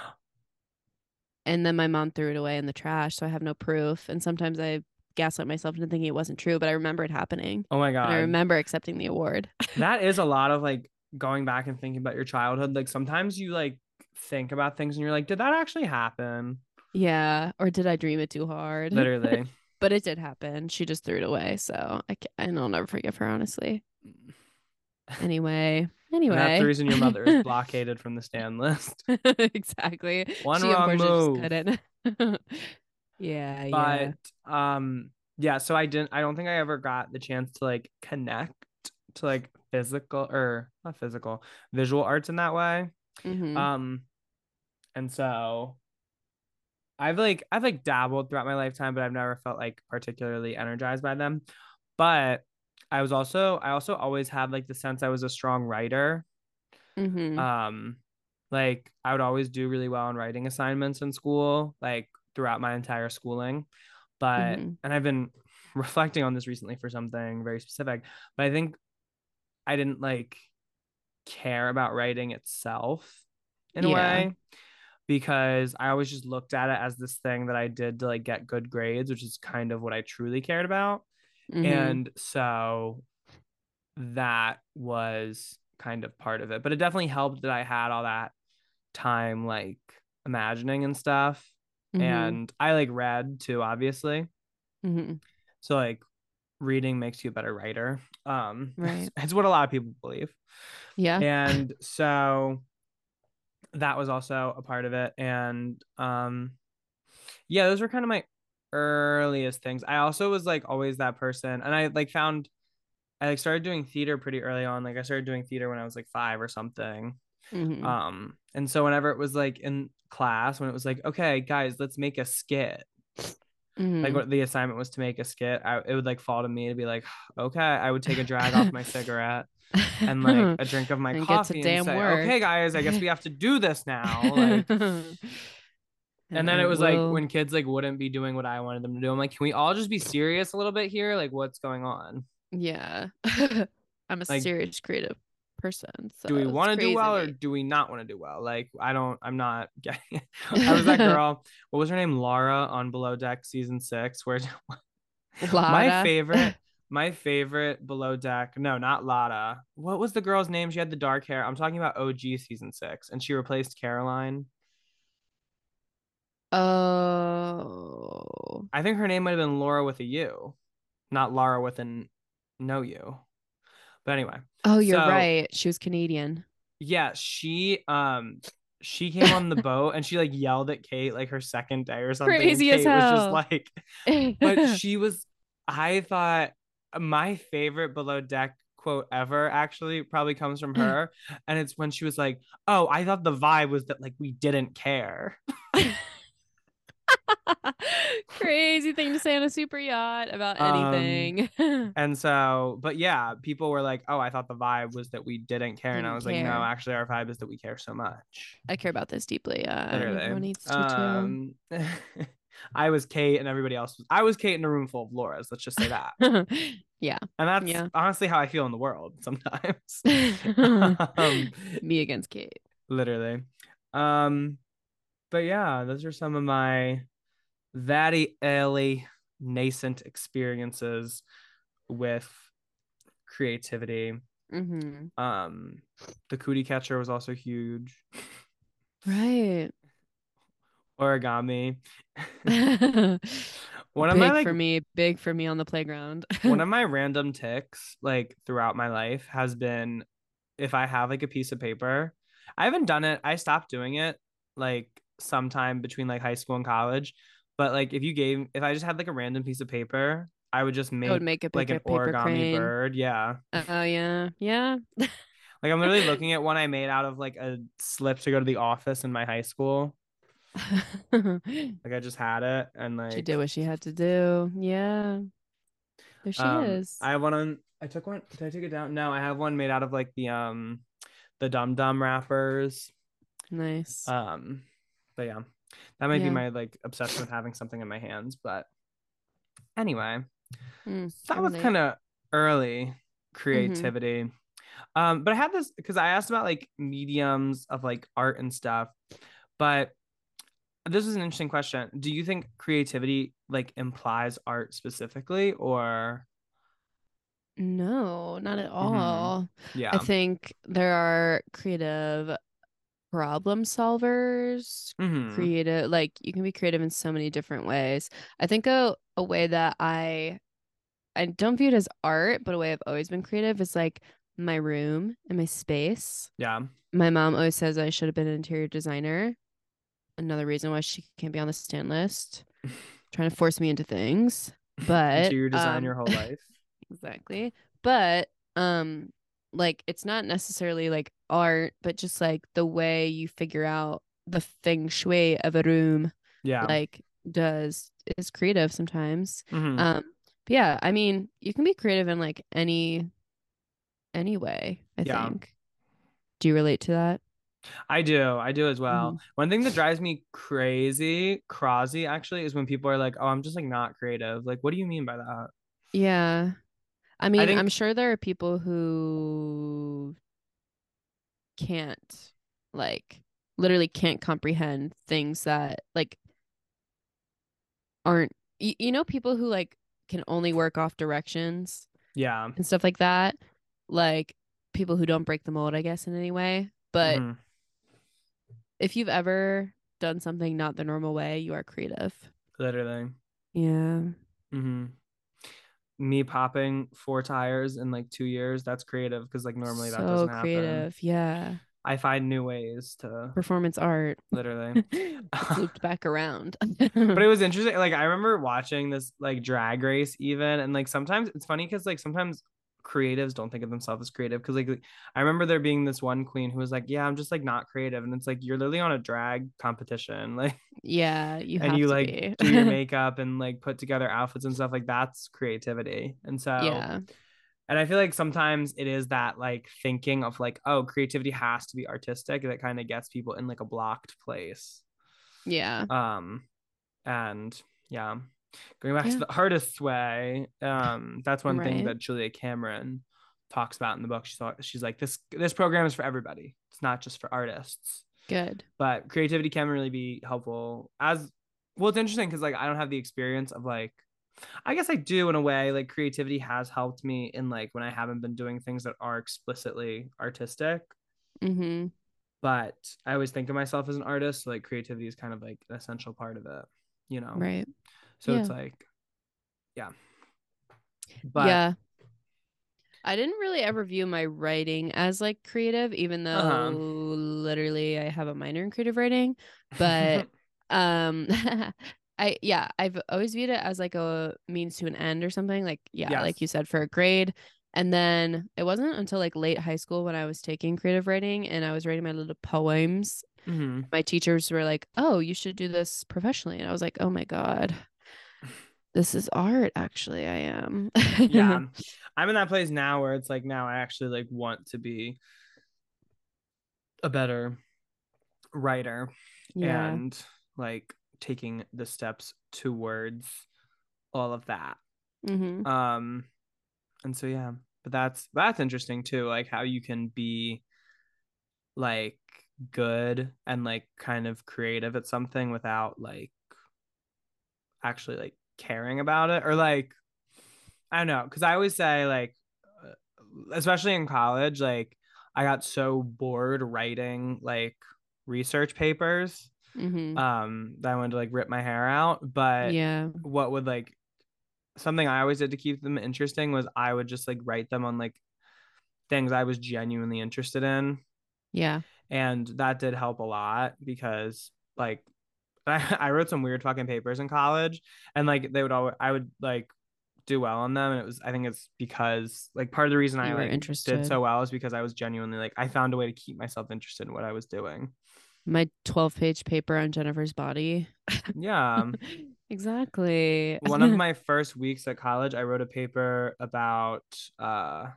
And then my mom threw it away in the trash. So I have no proof. And sometimes I gaslight myself into thinking it wasn't true, but I remember it happening. Oh my god! And I remember accepting the award. that is a lot of like going back and thinking about your childhood. Like sometimes you like think about things and you're like, did that actually happen? yeah. Or did I dream it too hard? Literally. but it did happen. She just threw it away. So I ca and I'll never forgive her, honestly. Anyway. Anyway. And that's the reason your mother is blockaded from the stand list. exactly. One she wrong move. just couldn't. yeah, yeah. But um yeah, so I didn't I don't think I ever got the chance to like connect to like physical or not physical, visual arts in that way. Mhm. Um and so I've like I've like dabbled throughout my lifetime, but I've never felt like particularly energized by them. But I was also I also always had like the sense I was a strong writer. Mhm. Um like I would always do really well on writing assignments in school, like throughout my entire schooling. But Mhm. and I've been reflecting on this recently for something very specific, but I think I didn't like care about writing itself in a Yeah. way because I always just looked at it as this thing that I did to like get good grades, which is kind of what I truly cared about. Mhm. And so that was kind of part of it. But it definitely helped that I had all that time like imagining and stuff. Mhm. And I like read too, obviously. Mhm. So like reading makes you a better writer. Um Right. it's what a lot of people believe. yeah. And so that was also a part of it. And um yeah, those were kind of my earliest things. I also was like always that person. And I like found I like started doing theater pretty early on. Like I started doing theater when I was like five or something. Mhm. Um, and so whenever it was like in class, when it was like, okay, guys, let's make a skit. Like Mhm. what the assignment was to make a skit, I, it would like fall to me to be like, okay, I would take a drag off my cigarette and like a drink of my And coffee and say, work. okay, guys, I guess we have to do this now. Like, and then I it was like when kids like wouldn't be doing what I wanted them to do. I'm like, can we all just be serious a little bit here? Like, what's going on? yeah, I'm a Like, serious creative person. So do we want to do well or do we not want to do well? Like, I don't, I'm not getting it. I was that girl. What was her name? Laura on Below Deck season six, where my favorite, my favorite Below Deck. No, not Lada. What was the girl's name? She had the dark hair. I'm talking about OG season six, and she replaced Caroline. Oh, I think her name might have been Laura with a U, not Laura with an no U. But anyway, oh, you're So- right. She was Canadian. yeah, she um she came on the boat and she like yelled at Kate like her second day or something. Crazy as Kate was just like, but she was I thought my favorite below deck quote ever actually probably comes from her and it's when she was like oh i thought the vibe was that like we didn't care Crazy thing to say on a super yacht about Um, anything. and so but yeah people were like oh i thought the vibe was that we didn't care and i Didn't was like no actually our vibe is that we care so much I care about this deeply. Uh, literally needs to um i was kate and everybody else was i was kate in a room full of laura's let's just say that yeah. and that's Yeah. honestly how i feel in the world sometimes um Me against Kate. literally um but yeah those are some of my very early nascent experiences with creativity hmm um the cootie catcher was also huge Right. origami One of my like for me, big for me on the playground. one of my random ticks like throughout my life has been if I have like a piece of paper. I haven't done it. I stopped doing it like sometime between like high school and college. But like if you gave if I just had like a random piece of paper, I would just make, would make a like an origami crane. bird. Yeah. Oh yeah, yeah. Like I'm literally looking at one I made out of like a slip to go to the office in my high school. Like I just had it and like she did what she had to do. Yeah. There she um, is. I have one on I took one did I take it down? No, I have one made out of like the um the dum dum wrappers. nice. Um but yeah. That might be my like obsession with having something in my hands, but anyway. Mm, that was kind of early Mm-hmm. creativity um but i had this because i asked about like mediums of like art and stuff but this is an interesting question do you think creativity like implies art specifically or No, not at Mhm. all. yeah I think there are creative problem solvers, Mhm. creative like you can be creative in so many different ways. I think a a way that I I don't view it as art, but a way I've always been creative is like my room and my space. yeah My mom always says I should have been an interior designer. Another reason why she can't be on the stand list. Trying to force me into things. But interior design um, your whole life exactly but um like it's not necessarily like art but just like the way you figure out the feng shui of a room yeah like does is creative sometimes Mhm. um but yeah i mean you can be creative in like any any way i Yeah. think do you relate to that I do. I do as well. Mhm. One thing that drives me crazy, crazy actually, is when people are like, "Oh, I'm just like not creative." Like, what do you mean by that? yeah i mean think- i'm sure there are people who can't like literally can't comprehend things that like aren't you, you know people who like can only work off directions Yeah. and stuff like that like people who don't break the mold i guess in any way but Mhm. if you've ever done something not the normal way you are creative literally. yeah hmm Me popping four tires in like two years, that's creative because like normally that so doesn't happen. creative yeah I find new ways to performance art literally. Looped back around but it was interesting. Like I remember watching this like drag race even, and like sometimes it's funny because like sometimes creatives don't think of themselves as creative because like I remember there being this one queen who was like, "Yeah, I'm just like not creative," and it's like you're literally on a drag competition, like, yeah you have and you to like do your makeup and like put together outfits and stuff. Like that's creativity, and so yeah and I feel like sometimes it is that like thinking of like, oh, creativity has to be artistic that kind of gets people in like a blocked place. yeah Um, and yeah, going back Yeah. to the artist's way, um, that's one thing that Julia Cameron talks about in the book. She's she's like this this program is for everybody. It's not just for artists. good But creativity can really be helpful as well. It's interesting because like I don't have the experience of like. I guess I do in a way. Like creativity has helped me in like when I haven't been doing things that are explicitly artistic mm-hmm but I always think of myself as an artist. So like creativity is kind of like an essential part of it, you know? right So it's like, yeah. But yeah i didn't really ever view my writing as like creative even though Uh-huh. literally i have a minor in creative writing but um i yeah i've always viewed it as like a means to an end or something like yeah like you said for a grade and then it wasn't until like late high school when i was taking creative writing and i was writing my little poems Mhm. my teachers were like oh you should do this professionally and i was like oh my god this is art actually i am yeah. I'm in that place now where it's like now I actually like want to be a better writer yeah and like taking the steps towards all of that. mm-hmm. um and so yeah but that's that's interesting too like how you can be like good and like kind of creative at something without like actually like caring about it or like i don't know because i always say like uh, especially in college like i got so bored writing like research papers Mhm. um that I wanted to like rip my hair out. But yeah. what would like something I always did to keep them interesting was I would just like write them on like things I was genuinely interested in. Yeah. And that did help a lot because like I, I wrote some weird fucking papers in college and like they would always I would like do well on them and it was I think it's because like part of the reason You I like interested. did so well is because I was genuinely like I found a way to keep myself interested in what I was doing. My 12 page paper on Jennifer's body. Yeah. exactly. one of my first weeks at college, I wrote a paper about uh,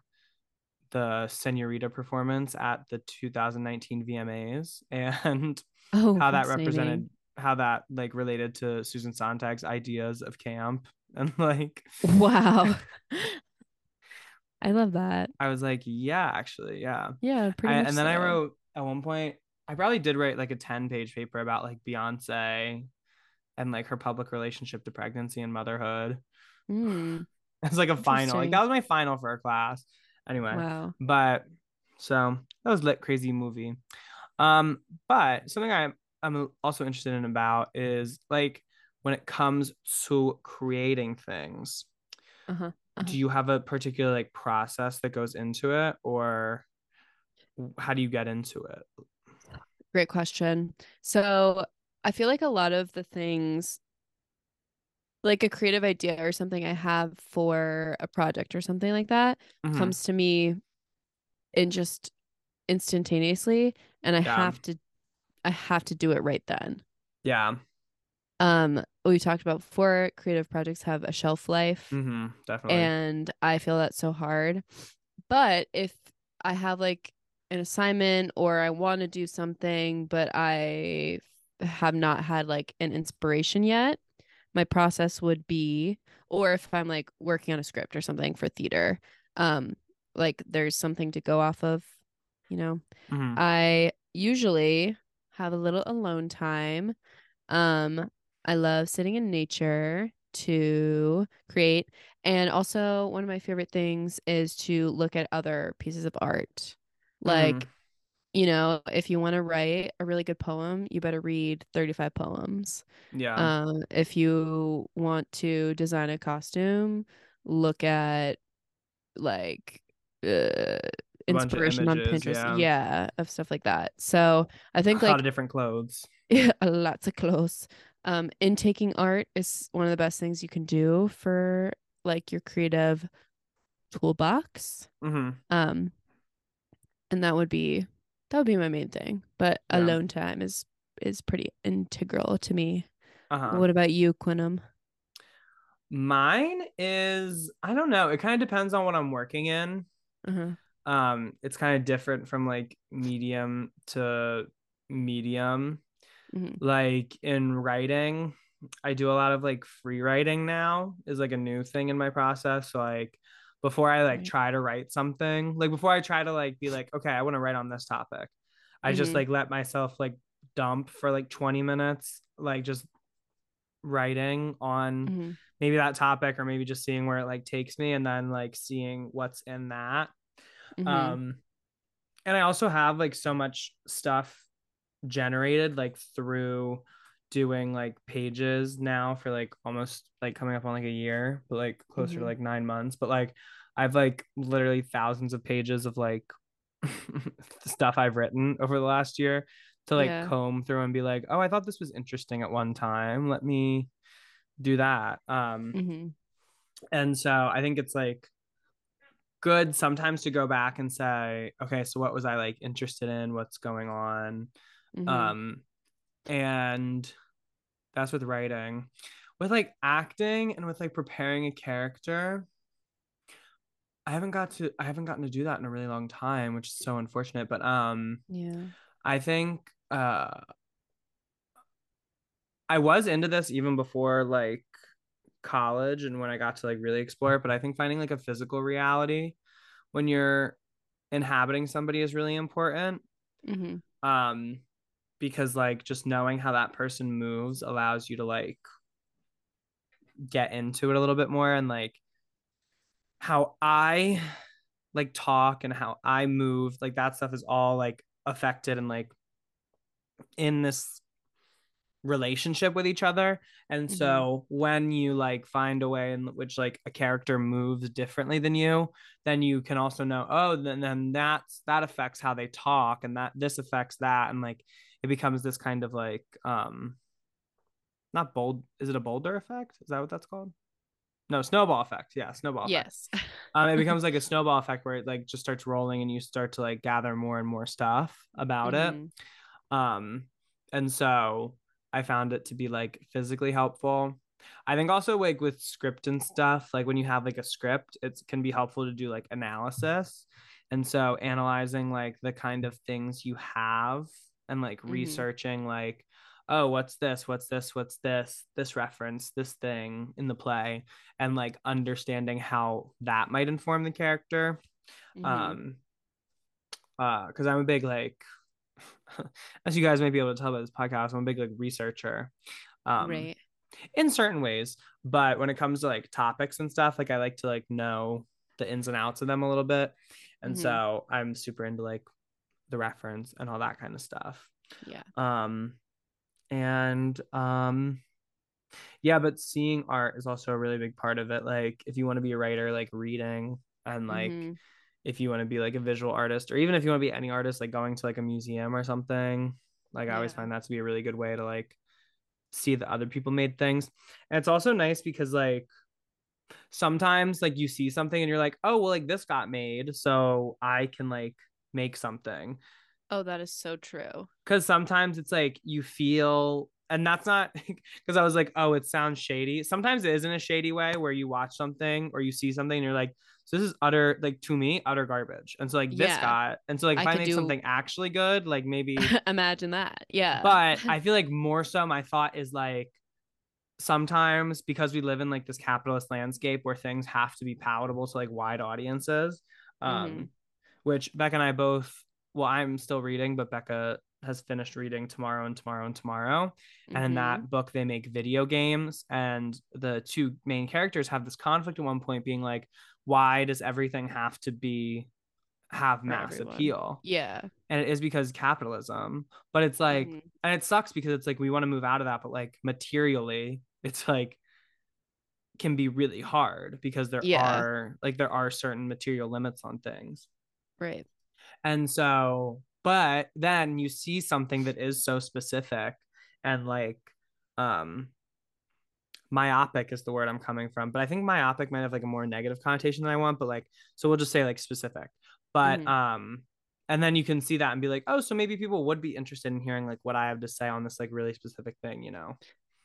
the Senorita performance at the 2019 VMAs and oh, how that represented how that like related to Susan Sontag's ideas of camp and like Wow. I love that. I was like, yeah, actually, yeah. Yeah, pretty I- much. and then I wrote at one point, I probably did write like a 10 page paper about like Beyonce and like her public relationship to pregnancy and motherhood. Mm, It's like a final. Like that was my final for a class. Anyway, wow. but so that was lit crazy movie. Um, but something I I'm also interested in about is like when it comes to creating things, Uh-huh. Uh-huh. do you have a particular like process that goes into it or how do you get into it? Great question. So I feel like a lot of the things, like a creative idea or something I have for a project or something like that, Mhm. comes to me in just instantaneously, and I Yeah. have to, I have to do it right then. Yeah. Um, we talked about before, creative projects have a shelf life. hmm Definitely. and I feel that's so hard. But if I have like an assignment or I want to do something, but I have not had like an inspiration yet, my process would be, or if I'm like working on a script or something for theater, um, like there's something to go off of, you know, Mhm. I usually have a little alone time. Um, I love sitting in nature to create. And also, one of my favorite things is to look at other pieces of art. Like, Mhm. you know, if you want to write a really good poem, you better read 35 poems. yeah. Um, if you want to design a costume, look at like uh, A inspiration on Pinterest. yeah. Yeah. of stuff like that. So I think a lot like of different clothes. Yeah, lots of clothes. Um, intaking art is one of the best things you can do for like your creative toolbox. hmm Um, and that would be that would be my main thing. But Yeah. alone time is is pretty integral to me. Uh-huh. What about you, Quinum? Mine is I don't know. It kind of depends on what I'm working in. Uh-huh. Um, it's kind of different from like medium to medium. Mhm. Like in writing, I do a lot of like free writing now is like a new thing in my process. So like before I like Right. try to write something, like before I try to like be like, okay, I want to write on this topic. I just Mhm. like let myself like dump for like 20 minutes, like just writing on Mhm. maybe that topic or maybe just seeing where it like takes me and then like seeing what's in that Mhm. um and i also have like so much stuff generated like through doing like pages now for like almost like coming up on like a year but like closer Mhm. to like nine months but like i've like literally thousands of pages of like stuff i've written over the last year to like Yeah. comb through and be like oh i thought this was interesting at one time let me do that um Mhm. and so I think it's like good sometimes to go back and say, okay, so what was I like interested in? What's going on? Mhm. Um, and that's with writing. With like acting and with like preparing a character, I haven't got to I haven't gotten to do that in a really long time, which is so unfortunate. But um yeah. I think uh I was into this even before like college and when I got to like really explore it, but I think finding like a physical reality when you're inhabiting somebody is really important. Mhm. Um because like just knowing how that person moves allows you to like get into it a little bit more and like how I like talk and how I move, like that stuff is all like affected and like in this relationship with each other and Mhm. so when you like find a way in which like a character moves differently than you then you can also know oh then then that's that affects how they talk and that this affects that and like it becomes this kind of like um not bold is it a boulder effect is that what that's called no snowball effect yeah snowball effect. Yes. um it becomes like a snowball effect where it like just starts rolling and you start to like gather more and more stuff about it Mhm. um and so i found it to be like physically helpful. I think also like with script and stuff like when you have like a script it can be helpful to do like analysis. And so analyzing like the kind of things you have and like Mhm. researching like oh what's this? What's this? What's this? This reference this thing in the play and like understanding how that might inform the character. Mhm. um uh because i'm a big like as you guys may be able to tell by this podcast i'm a big like researcher um right. in certain ways but when it comes to like topics and stuff like i like to like know the ins and outs of them a little bit and Mhm. so i'm super into like the reference and all that kind of stuff Yeah. um and um yeah but seeing art is also a really big part of it like if you want to be a writer like reading and like Mhm. If you want to be like a visual artist or even if you want to be any artist like going to like a museum or something like i always find that to be a really good way to like see that other people made things. And it's also nice because like sometimes like you see something and you're like oh well like this got made so i can like make something. Oh, that is so true. because sometimes it's like you feel and that's not because i was like oh it sounds shady. Sometimes it is in a shady way where you watch something or you see something and you're like so this is utter like to me utter garbage and so like this Yeah. got and so like if I i, make do- something actually good like maybe Imagine that. Yeah. but i feel like more so my thought is like sometimes because we live in like this capitalist landscape where things have to be palatable to like wide audiences um Mhm. which becca and i both well i'm still reading but becca has finished reading tomorrow and tomorrow and tomorrow and in Mhm. that book they make video games and the two main characters have this conflict at one point being like why does everything have to be have For mass everyone. appeal Yeah. and it is because capitalism but it's like Mhm. and it sucks because it's like we want to move out of that but like materially it's like can be really hard because there Yeah. are like there are certain material limits on things Right. and so but then you see something that is so specific and like um myopic is the word i'm coming from but i think myopic might have like a more negative connotation than i want but like so we'll just say like specific but Mhm. um and then you can see that and be like oh so maybe people would be interested in hearing like what i have to say on this like really specific thing you know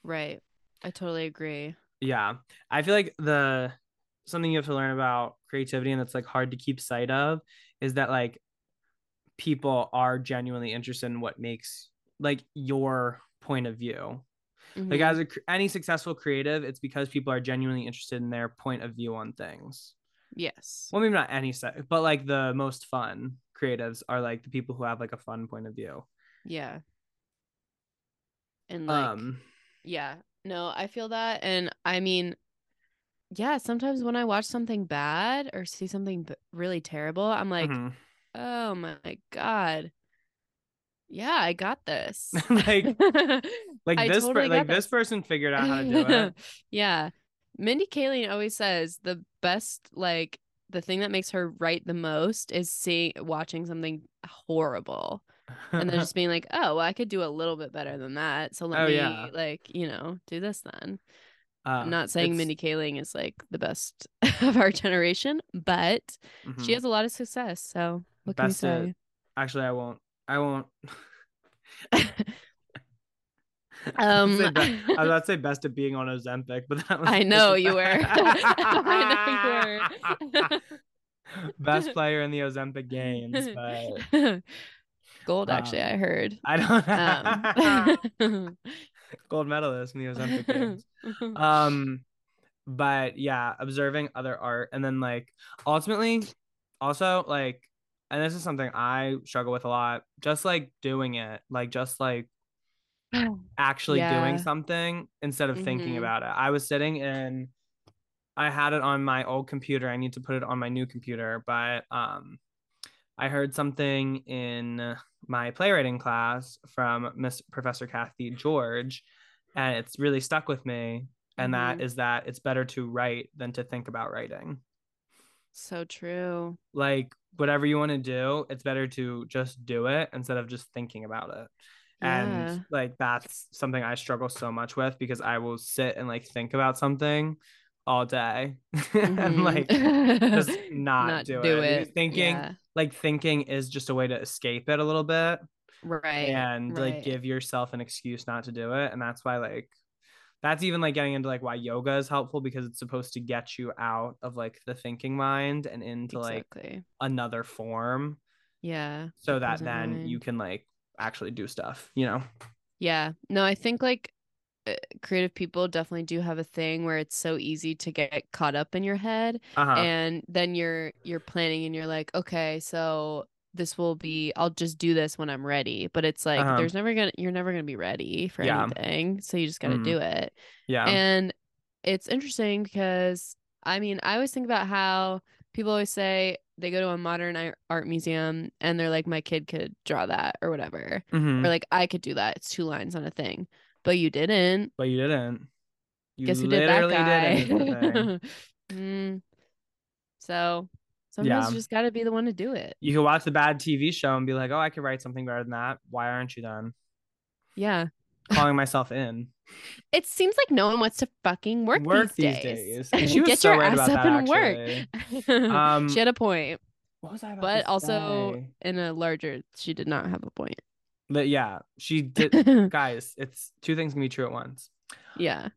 Right. I totally agree. yeah i feel like the something you have to learn about creativity and that's like hard to keep sight of is that like people are genuinely interested in what makes like your point of view like Mhm. as a, any successful creative it's because people are genuinely interested in their point of view on things yes. well maybe not any set but like the most fun creatives are like the people who have like a fun point of view Yeah. And like um yeah. No, I feel that and I mean yeah, sometimes when I watch something bad or see something b- really terrible, I'm like, mhm. "Oh my god. Yeah, I got this." like like I this totally per- like this this. person figured out how to do it yeah. Mindy Kaling always says the best like the thing that makes her write the most is seeing watching something horrible and then just being like, "Oh, well, I could do a little bit better than that." So let Oh, me yeah. like, you know, do this then. Uh, I'm not saying it's- Mindy Kaling is like the best of our generation, but mhm. she has a lot of success. So what can Best at- say? actually i won't i won't Um, I was about to say be- I was about to say best at being on Ozempic, but that was I know you were. I know you were. best player in the Ozempic games, but Gold, actually, Um, I heard. I don't Um, gold medalist in the Ozempic games. Um, but yeah, observing other art and then like ultimately, also like, and this is something I struggle with a lot. Just like doing it, like just like actually doing something instead of thinking Mhm. about it. I was sitting in I had it on my old computer. I need to put it on my new computer, but um I heard something in my playwriting class from Miss Professor Kathy George, and it's really stuck with me. And that Mhm. is that it's better to write than to think about writing. So true. Like whatever you want to do, it's better to just do it instead of just thinking about it. Yeah. And like that's something I struggle so much with because I will sit and like think about something all day and Mhm. like just not, do, it. Because Thinking Yeah. like thinking is just a way to escape it a little bit Right. and like give yourself an excuse not to do it and that's why like that's even like getting into like why yoga is helpful because it's supposed to get you out of like the thinking mind and into like another form Yeah. so that then you can like actually do stuff you know Yeah. No, I think like uh, creative people definitely do have a thing where it's so easy to get caught up in your head uh-huh and then you're you're planning and you're like, okay, so this will be I'll just do this when I'm ready. But it's like Uh-huh. there's never gonna you're never gonna be ready for Yeah. anything. So you just gotta Mhm. do it. yeah And it's interesting because I mean, I always think about how people always say they go to a modern art museum and they're like, my kid could draw that or whatever. Mhm. Or like, I could do that. It's two lines on a thing. But you didn't. but you didn't you Guess who did that guy? didn't is the thing. Mm. So sometimes Yeah. you just got to be the one to do it. you can watch the bad tv show and be like oh i could write something better than that why aren't you done? Yeah. Calling myself in It seems like no one wants to fucking work, Work these these days. days. She was Get so your right ass about up that, and work. Um, she had a point. what was i about but also say? in a larger she did not have a point But yeah she did guys it's two things can be true at once yeah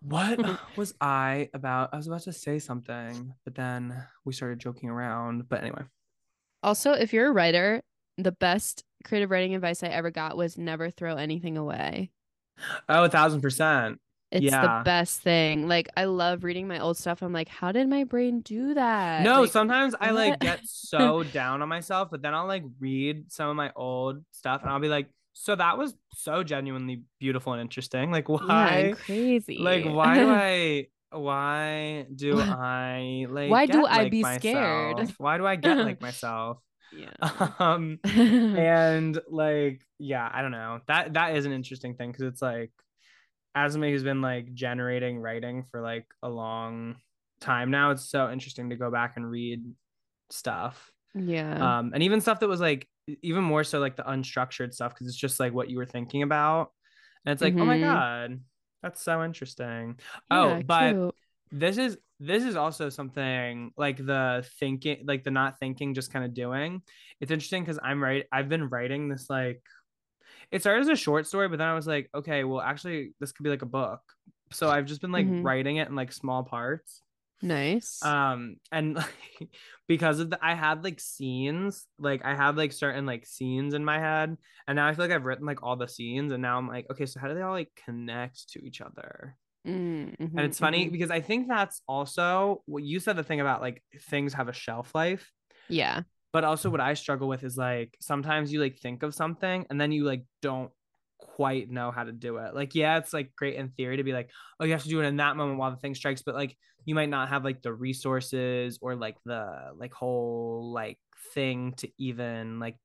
what was i about i was about to say something but then we started joking around but anyway also if you're a writer the best creative writing advice i ever got was never throw anything away. Oh a thousand percent. It's Yeah. the best thing. Like i love reading my old stuff. I'm like how did my brain do that? No Like, sometimes i like get so down on myself but then i'll like read some of my old stuff and i'll be like so that was so genuinely beautiful and interesting. Like why and crazy. like why do i why do i like Why do get I like be scared? why do i get like myself yeah. Um and like yeah i don't know. That that is an interesting thing because it's like as somebody who's been like generating writing for like a long time now. It's so interesting to go back and read stuff. Yeah. Um and even stuff that was like even more so like the unstructured stuff because it's just like what you were thinking about. And it's like oh my Mhm. god that's so interesting. Yeah, oh but cute. This is this is also something like the thinking like the not thinking just kind of doing. It's interesting because i'm right i've been writing this like it started as a short story but then i was like okay well actually this could be like a book. So i've just been like Mhm. writing it in like small parts. Nice. Um and like because of the i had like scenes like i had like certain like scenes in my head and now i feel like i've written like all the scenes and now i'm like okay so how do they all like connect to each other Mm, mhm, and it's funny mhm. because I think that's also what you said the thing about like things have a shelf life. yeah But also what I struggle with is like sometimes you like think of something and then you like don't quite know how to do it. Like, yeah, it's like great in theory to be like, oh, you have to do it in that moment while the thing strikes, but like you might not have like the resources or like the like whole like thing to even like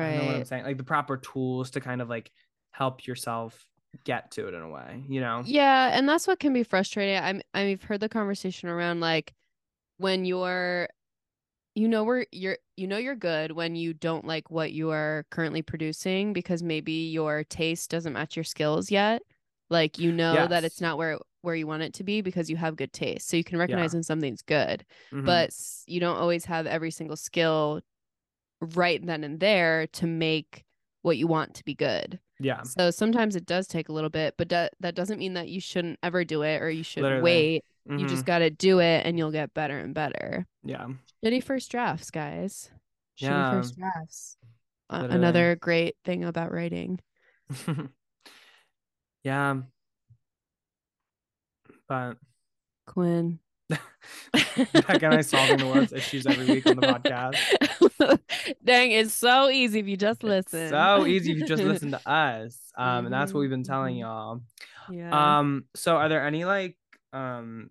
I don't know what I'm saying, like the proper tools to kind of like help yourself get to it in a way, you know? Yeah, and that's what can be frustrating. I'm I've heard the conversation around like when you're you know where you're you know you're good when you don't like what you are currently producing because maybe your taste doesn't match your skills yet. Like you know that it's not where where you want it to be because you have good taste. So you can recognize when something's good. Mhm. But you don't always have every single skill right then and there to make what you want to be good. Yeah. So sometimes it does take a little bit, but that that doesn't mean that you shouldn't ever do it or you should Literally. wait. You Mhm. just got to do it and you'll get better and better. yeah. Shitty first drafts, guys. Shitty Yeah. first drafts. Uh, another great thing about writing. yeah. But Quinn. Becca and I solving the world's issues every week on the podcast. Dang, it's so easy if you just listen. It's so easy if you just listen to us. Um, and that's what we've been telling mhm. y'all. Yeah. Um, so are there any like um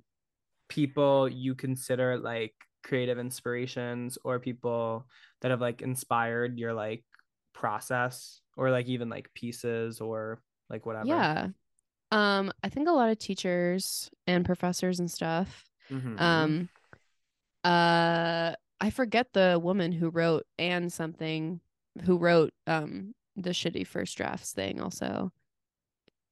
people you consider like creative inspirations or people that have like inspired your like process or like even like pieces or like whatever? Yeah. Um, I think a lot of teachers and professors and stuff. Mhm. Um, uh, I forget the woman who wrote Anne something, who wrote um the shitty first drafts thing also.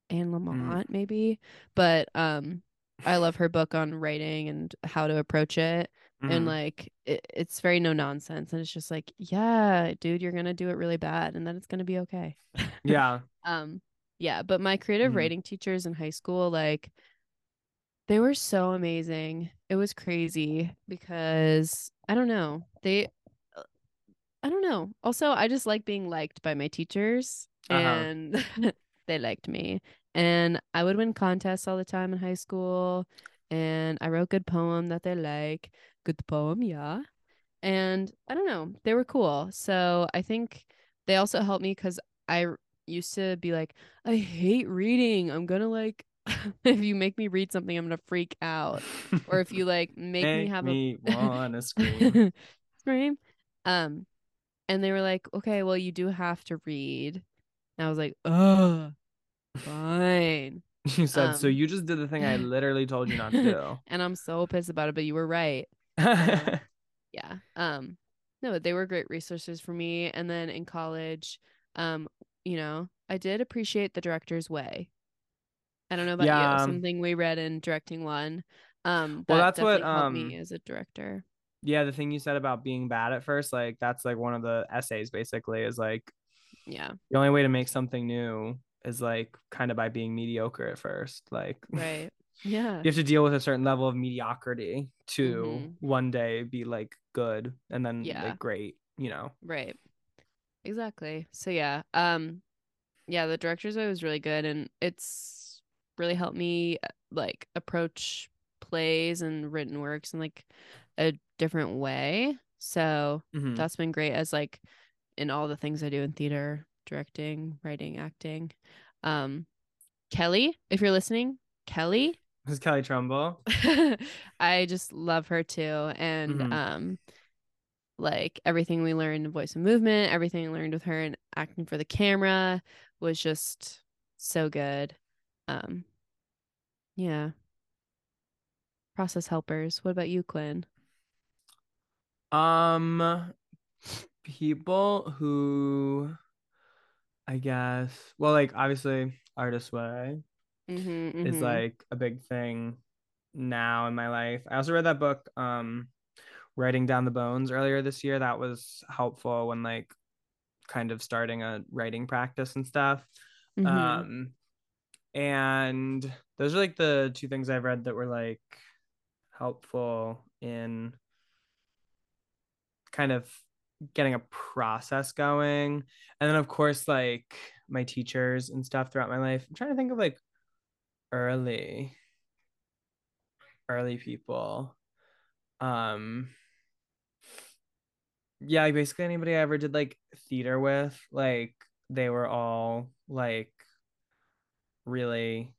Anne Lamott, maybe. But um, I love her book on writing and how to approach it. And Mhm. like it, it's very no nonsense. And it's just like, yeah, dude, you're gonna do it really bad and then it's gonna be okay. yeah. Um, yeah, but my creative Mhm. writing teachers in high school, like, they were so amazing. It was crazy because I don't know. They, uh, I don't know. Also, I just like being liked by my teachers, Uh-huh. and they liked me. And I would win contests all the time in high school, and I wrote good poem that they like. Good poem, yeah. And I don't know, they were cool. So I think they also helped me because I used to be like, I hate reading. I'm gonna like, if you make me read something, I'm gonna freak out. Or if you like make me have me a wanna scream. scream. Um, and they were like, okay, well, you do have to read. And I was like, oh, fine. You said, so Um, you just did the thing I literally told you not to do. and I'm so pissed about it, but you were right. yeah um no they were great resources for me and then in college um you know i did appreciate the director's way i don't know about Yeah. you something we read in directing one um Well, that's what, helped me um, as a director yeah, the thing you said about being bad at first, like that's like one of the essays basically is like yeah the only way to make something new is like kind of by being mediocre at first. Like right yeah you have to deal with a certain level of mediocrity to Mhm. one day be like good and then Yeah. like great, you know. right exactly so yeah um yeah the director's way was really good and it's really helped me uh, like approach plays and written works in like a different way so Mhm. that's been great as like in all the things I do in theater, directing, writing, acting. Um Kelly, if you're listening, Kelly, This is Kelly Trumbull. I just love her too and Mhm. um like everything we learned in voice and movement, everything I learned with her and acting for the camera was just so good. Um yeah. Process helpers. What about you, Quinn? Um, people who I guess, well, like obviously, Artist Way Mm-hmm, is like a big thing now in my life. I also read that book, um, Writing Down the Bones earlier this year. That was helpful when like kind of starting a writing practice and stuff. Mm-hmm. Um, and those are like the two things I've read that were like helpful in kind of getting a process going. And then of course like my teachers and stuff throughout my life. I'm trying to think of like early early people. Um yeah, basically anybody I ever did like theater with, like they were all like really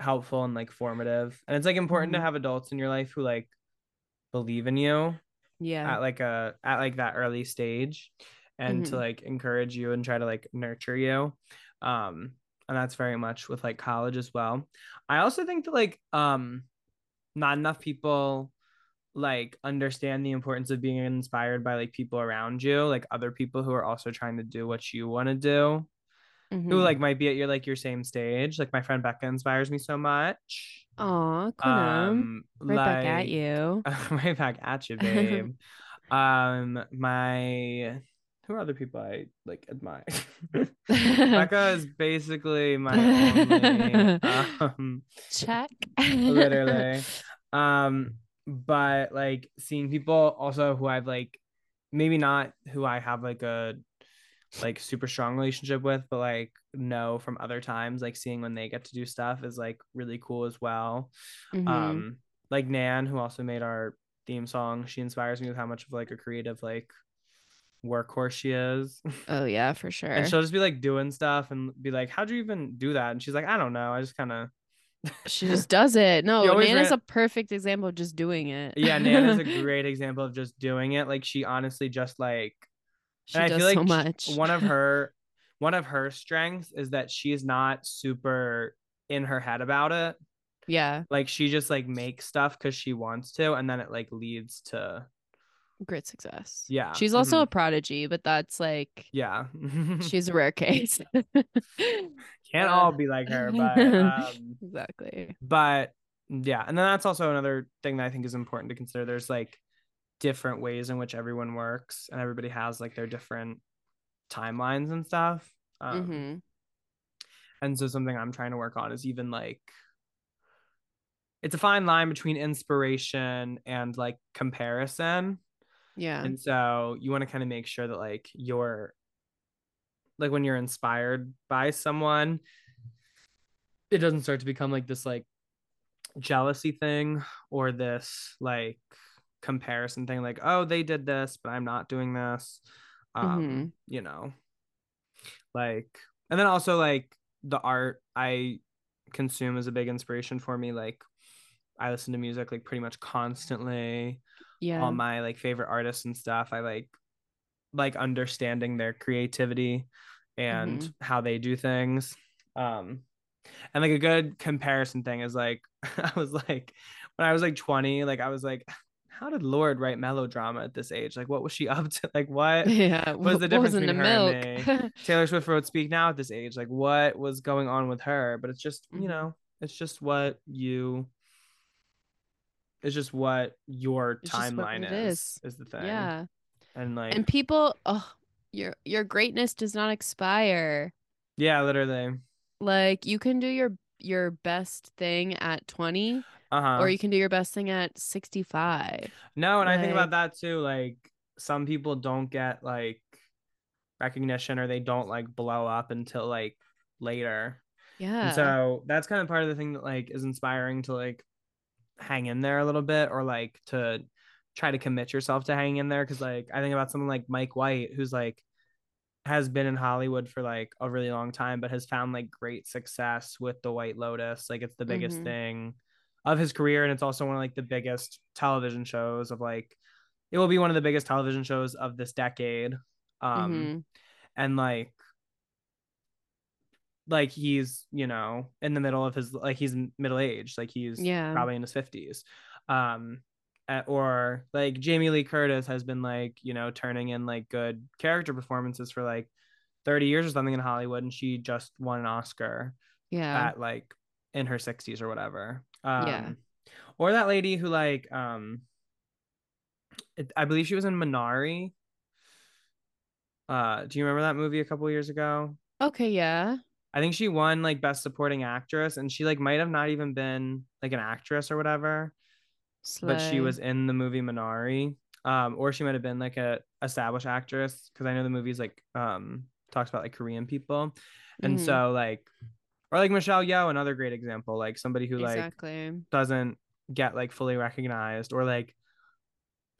helpful and like formative. And it's like important Mhm. to have adults in your life who like believe in you yeah. at like a at like that early stage and to Mhm. like encourage you and try to like nurture you um and that's very much with like college as well i also think that like um not enough people like understand the importance of being inspired by like people around you like other people who are also trying to do what you want to do who Mhm. like might be at your like your same stage like my friend becca inspires me so much Aw, um right back at you. right back at you, babe. um, my who are other people I like admire? Becca is basically my only um Check. literally. Um, but like seeing people also who I've like maybe not who I have like a like super strong relationship with, but like know from other times, like seeing when they get to do stuff is like really cool as well Mhm. um like nan who also made our theme song she inspires me with how much of like a creative like workhorse she is oh yeah, for sure. and she'll just be like doing stuff and be like how'd you even do that and she's like i don't know i just kind of She just does it. No, Nan ran- a perfect example of just doing it. yeah, Nan is a great example of just doing it. Like she honestly just like she and does I feel like so much. one of her one of her strengths is that she's not super in her head about it. yeah, Like she just like makes stuff because she wants to, and then it like leads to great success. Yeah, She's also mhm. a prodigy, but that's like yeah. she's a rare case. Can't Uh, all be like her, but um, exactly. but yeah, and then that's also another thing that I think is important to consider. There's like different ways in which everyone works, and everybody has like their different timelines and stuff. Um, hmm And so something I'm trying to work on is even like it's a fine line between inspiration and like comparison. Yeah. And so you want to kind of make sure that like you're like when you're inspired by someone, it doesn't start to become like this like jealousy thing or this like comparison thing like oh they did this but i'm not doing this um Mhm. you know like and then also like the art i consume is a big inspiration for me like i listen to music like pretty much constantly Yeah. all my like favorite artists and stuff i like like understanding their creativity and Mhm. how they do things um and like a good comparison thing is like i was like when i was like 20 like i was like how did Lorde write melodrama at this age like what was she up to like what yeah. what's the what was difference in the between her milk? and taylor swift wrote speak now at this age like what was going on with her but it's just you mm-hmm. know it's just what you it's just what your It's timeline it is is. is the thing yeah. and like And people, oh, your your greatness does not expire. yeah literally Like you can do your your best thing at 20 uh-huh or you can do your best thing at 65. no and i think about that too like some people don't get like recognition or they don't like blow up until like later Yeah. And so that's kind of part of the thing that like is inspiring to like hang in there a little bit or like to try to commit yourself to hang in there because like I think about someone like Mike White who's like has been in Hollywood for like a really long time but has found like great success with The White Lotus like it's the biggest Mhm. thing of his career and it's also one of like the biggest television shows of like it will be one of the biggest television shows of this decade um Mhm. and like like he's you know in the middle of his like he's middle aged like he's Yeah. probably in his 50s um or like jamie lee curtis has been like you know turning in like good character performances for like 30 years or something in hollywood and she just won an oscar Yeah. at like in her 60s or whatever um Yeah. or that lady who like um it, i believe she was in minari uh do you remember that movie a couple years ago Okay, yeah. I think she won like best supporting actress and she like might have not even been like an actress or whatever, but she was in the movie Minari. Um, or she might have been like a established actress because I know the movie's like um talks about like Korean people. And Mhm. so like or like Michelle Yeoh, another great example, like somebody who like doesn't get like fully recognized or like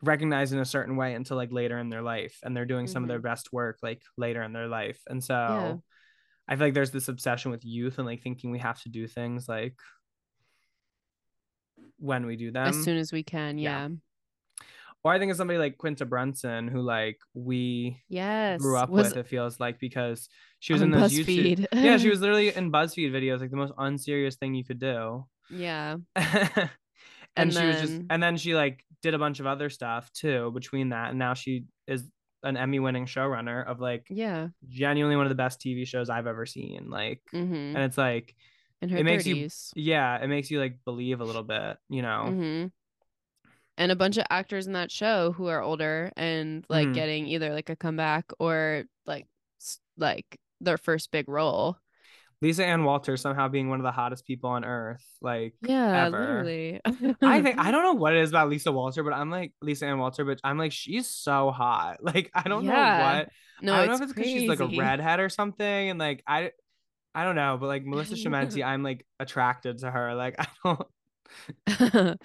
recognized in a certain way until like later in their life and they're doing some of their mm-hmm. best work like later in their life. And so Yeah. I feel like there's this obsession with youth and like thinking we have to do things like when we do them. as soon as we can. yeah. Yeah. Or I think it's somebody like Quinta Brunson who like we Yes. grew up was with, it feels like because she was in those YouTube. BuzzFeed. yeah, she was literally in BuzzFeed videos, like the most unserious thing you could do. Yeah. and, And she was just then- and then she like did a bunch of other stuff too between that and now she is an Emmy winning showrunner of like Yeah. genuinely one of the best TV shows I've ever seen like Mm-hmm. and it's like In her it makes you- 30s. yeah it makes you like believe a little bit you know Mm-hmm. And a bunch of actors in that show who are older and like Mhm. getting either like a comeback or like like their first big role. Lisa Ann Walter somehow being one of the hottest people on earth like Yeah, ever. literally. I think I don't know what it is about Lisa Walter but I'm like Lisa Ann Walter but I'm like she's so hot like I don't know what No, I don't know if it's because she's like a redhead or something and like I I don't know but like Melissa Schemmenti I'm like attracted to her like I don't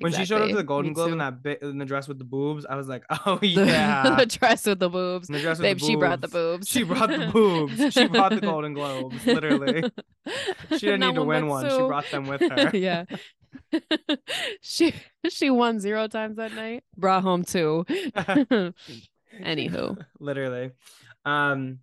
When she showed up to the Golden Me Globe in that bit in the dress with the boobs, I was like, oh yeah. the dress with the boobs. The dress with Babe, the she brought the boobs. boobs. She brought the boobs. She brought the Golden Globes, literally. She didn't Not need to win one. She brought them with her. yeah. she she won zero times that night. Brought home two. Anywho. literally um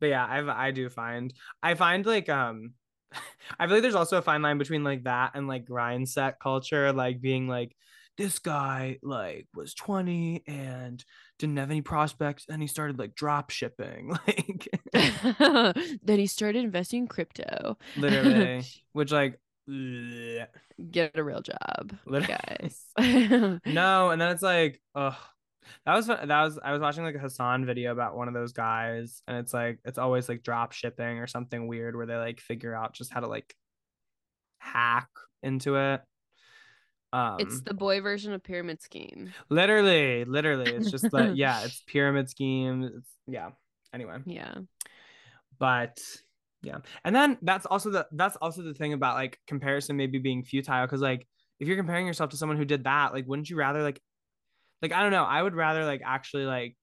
but yeah i i do find i find like um i feel like there's also a fine line between like that and like grind set culture like being like this guy like was 20 and didn't have any prospects and he started like drop shipping like then he started investing in crypto. literally which like. Get a real job, Lit- guys. no and then it's like oh that was that was i was watching like a hasan video about one of those guys and it's like it's always like drop shipping or something weird where they like figure out just how to like hack into it um it's the boy version of pyramid scheme. literally literally it's just like yeah it's pyramid scheme it's yeah anyway Yeah. but yeah and then that's also the that's also the thing about like comparison maybe being futile because like if you're comparing yourself to someone who did that like wouldn't you rather like like i don't know i would rather like actually like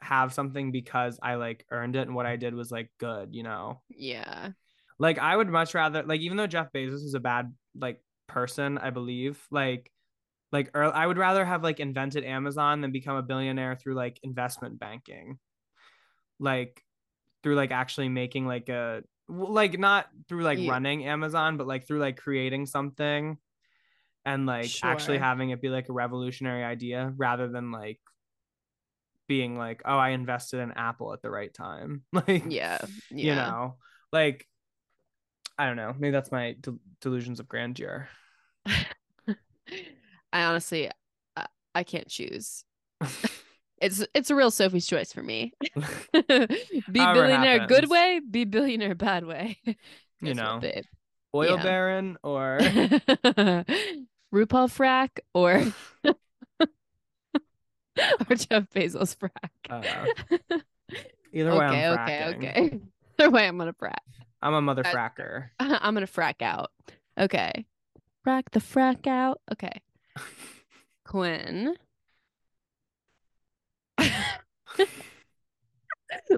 have something because i like earned it and what i did was like good you know Yeah. like i would much rather like even though jeff bezos is a bad like person i believe like like ear- i would rather have like invented amazon than become a billionaire through like investment banking like through like actually making like a like not through like Yeah. running amazon but like through like creating something and like actually having it be like a revolutionary idea rather than like being like oh i invested in apple at the right time like Yeah. Yeah. you know like i don't know maybe that's my del- delusions of grandeur I honestly, I, I can't choose. It's it's a real Sophie's choice for me. be billionaire good way, be billionaire bad way. you know oil Yeah. baron or RuPaul frack or or Jeff Bezos frack. uh, either way okay, i'm okay, fracking. okay. Either way, I'm gonna frack. i'm a mother I- fracker I'm gonna frack out. Okay. Frack the frack out. Okay. Quinn.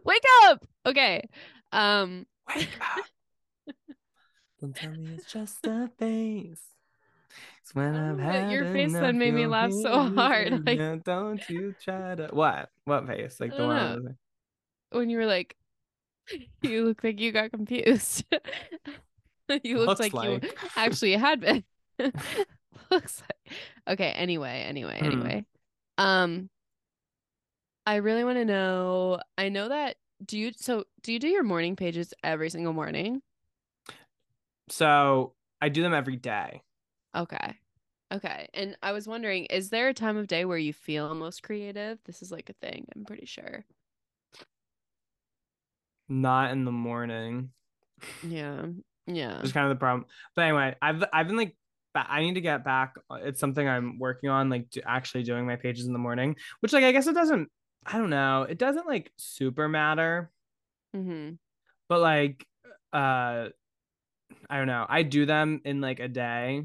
Wake up. Okay. Um wake up don't tell me it's just a face it's when i've had your face then made me laugh so hard, like- "Yeah, don't you try to what what face like the one like- when you were like you look like you got confused. you looked Looks like, you actually had been. looks like. Okay, anyway, anyway, Hmm. anyway. Um I really want to know I know that do you so do you do your morning pages every single morning? so i do them every day Okay. Okay. And I was wondering, is there a time of day where you feel most creative? This is like a thing, I'm pretty sure. not in the morning Yeah. Yeah. It's kind of the problem. But anyway, I've I've been like I need to get back. It's something I'm working on, like do, actually doing my pages in the morning. Which like I guess it doesn't. I don't know. It doesn't like super matter. Mm-hmm. But like, uh, I don't know. I do them in like a day.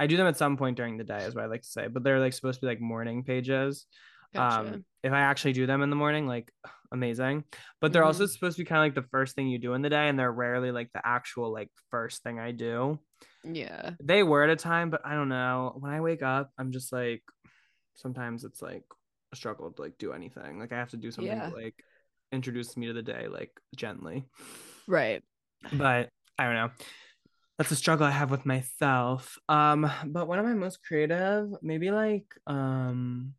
I do them at some point during the day, is what I like to say. But they're like supposed to be like morning pages. Gotcha. Um, if I actually do them in the morning, like amazing. But they're also Mhm. supposed to be kind of like the first thing you do in the day, and they're rarely like the actual like first thing I do. yeah. They were at a time, but I don't know. When I wake up, I'm just like sometimes it's like a struggle to like do anything. Like I have to do something Yeah. to like introduce me to the day like gently. Right. But I don't know. That's a struggle I have with myself. Um, but when am I most creative? Maybe like um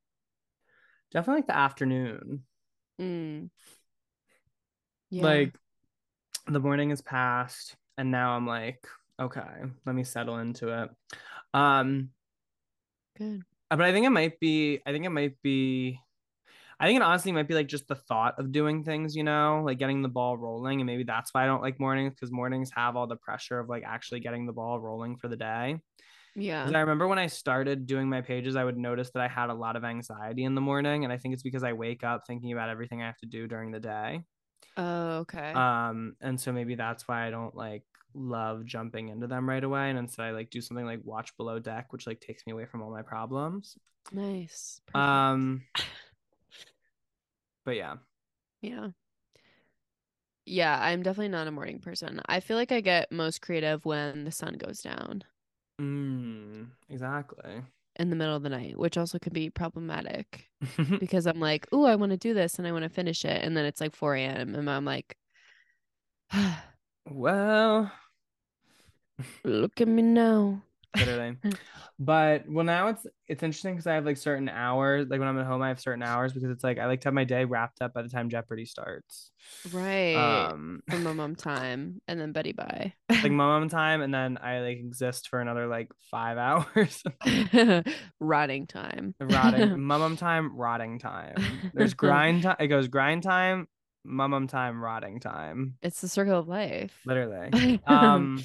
definitely like the afternoon. Mm. Yeah. Like the morning is past and now I'm like, okay, let me settle into it. Um good. Uh, but I think it might be I think it might be I think it honestly might be like just the thought of doing things, you know, like getting the ball rolling. And maybe that's why I don't like mornings because mornings have all the pressure of like actually getting the ball rolling for the day. Yeah. I remember when I started doing my pages, I would notice that I had a lot of anxiety in the morning. And I think it's because I wake up thinking about everything I have to do during the day. Oh, okay. Um, and so maybe that's why I don't like love jumping into them right away. And instead I like do something like watch below deck, which like takes me away from all my problems. nice. Perfect. Um but yeah. Yeah. Yeah, I'm definitely not a morning person. I feel like I get most creative when the sun goes down Mm, exactly. in the middle of the night, which also can be problematic because I'm like, oh, I want to do this and I want to finish it. And then it's like 4 a.m. and I'm like, well, look at me now. Literally. but well now it's it's interesting because I have like certain hours. Like when I'm at home, I have certain hours because it's like I like to have my day wrapped up by the time Jeopardy starts. Right. Um For my mom time and then Betty bye. like mom time and then I like exist for another like five hours. Rotting time. rotting mum time, rotting time. There's grind time. It goes grind time, mum time, rotting time. It's the circle of life. Literally. Um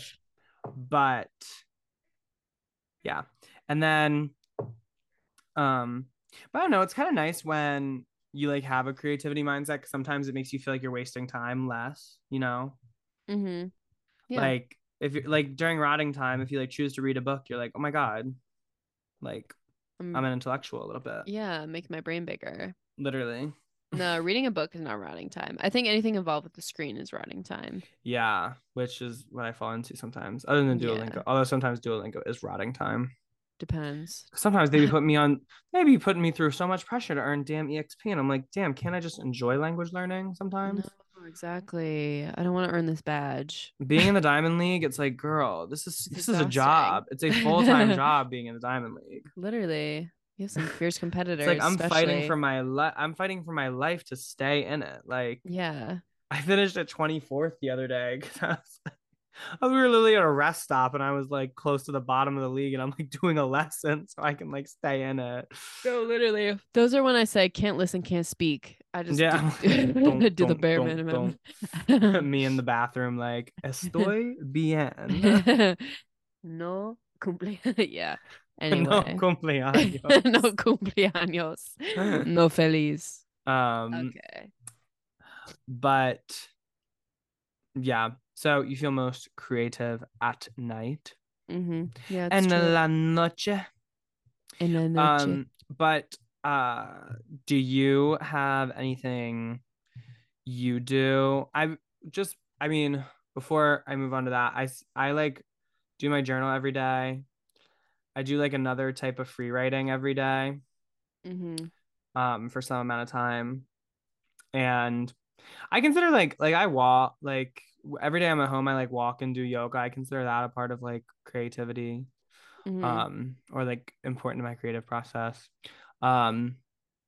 but yeah. And then um but I don't know, it's kind of nice when you like have a creativity mindset 'cause sometimes it makes you feel like you're wasting time less, you know? mm-hmm. Yeah. Like if you're like during rotting time, if you like choose to read a book, you're like, oh my God, like I'm- I'm an intellectual a little bit. yeah, make my brain bigger. Literally. No, reading a book is not rotting time. I think anything involved with the screen is rotting time. Yeah, which is what I fall into sometimes. Other than Yeah. Duolingo, although sometimes Duolingo is rotting time. Depends. Sometimes they be putting me on, maybe putting me through so much pressure to earn damn exp, and I'm like, damn, can't I just enjoy language learning sometimes? No, exactly. I don't want to earn this badge. Being in the Diamond League, it's like, girl, this is It's this is a job. It's a full time job being in the Diamond League. Literally, you have some fierce competitors. Like I'm fighting for my life. I'm fighting for my life to stay in it. Like Yeah. I finished at 24th the other day because I was like, we were literally at a rest stop and I was like close to the bottom of the league and I'm like doing a lesson so I can like stay in it. No, literally. Those are when I say can't listen, can't speak. I just Yeah. do, Don't- do the don't- bare don't- minimum. Me in the bathroom like estoy bien. no cumple. yeah. no cumpleaños. no cumpleaños. no feliz. Um Okay. but yeah, so you feel most creative at night. Mm-hmm. Yeah. En true. la noche. En la noche. Um, but uh, do you have anything you do? I just, I mean, before I move on to that, I I like do my journal every day. I do like another type of free writing every day, mm-hmm. um, for some amount of time, and I consider like like I walk like every day I'm at home. I like walk and do yoga. I consider that a part of like creativity Mm-hmm. um or like important to my creative process um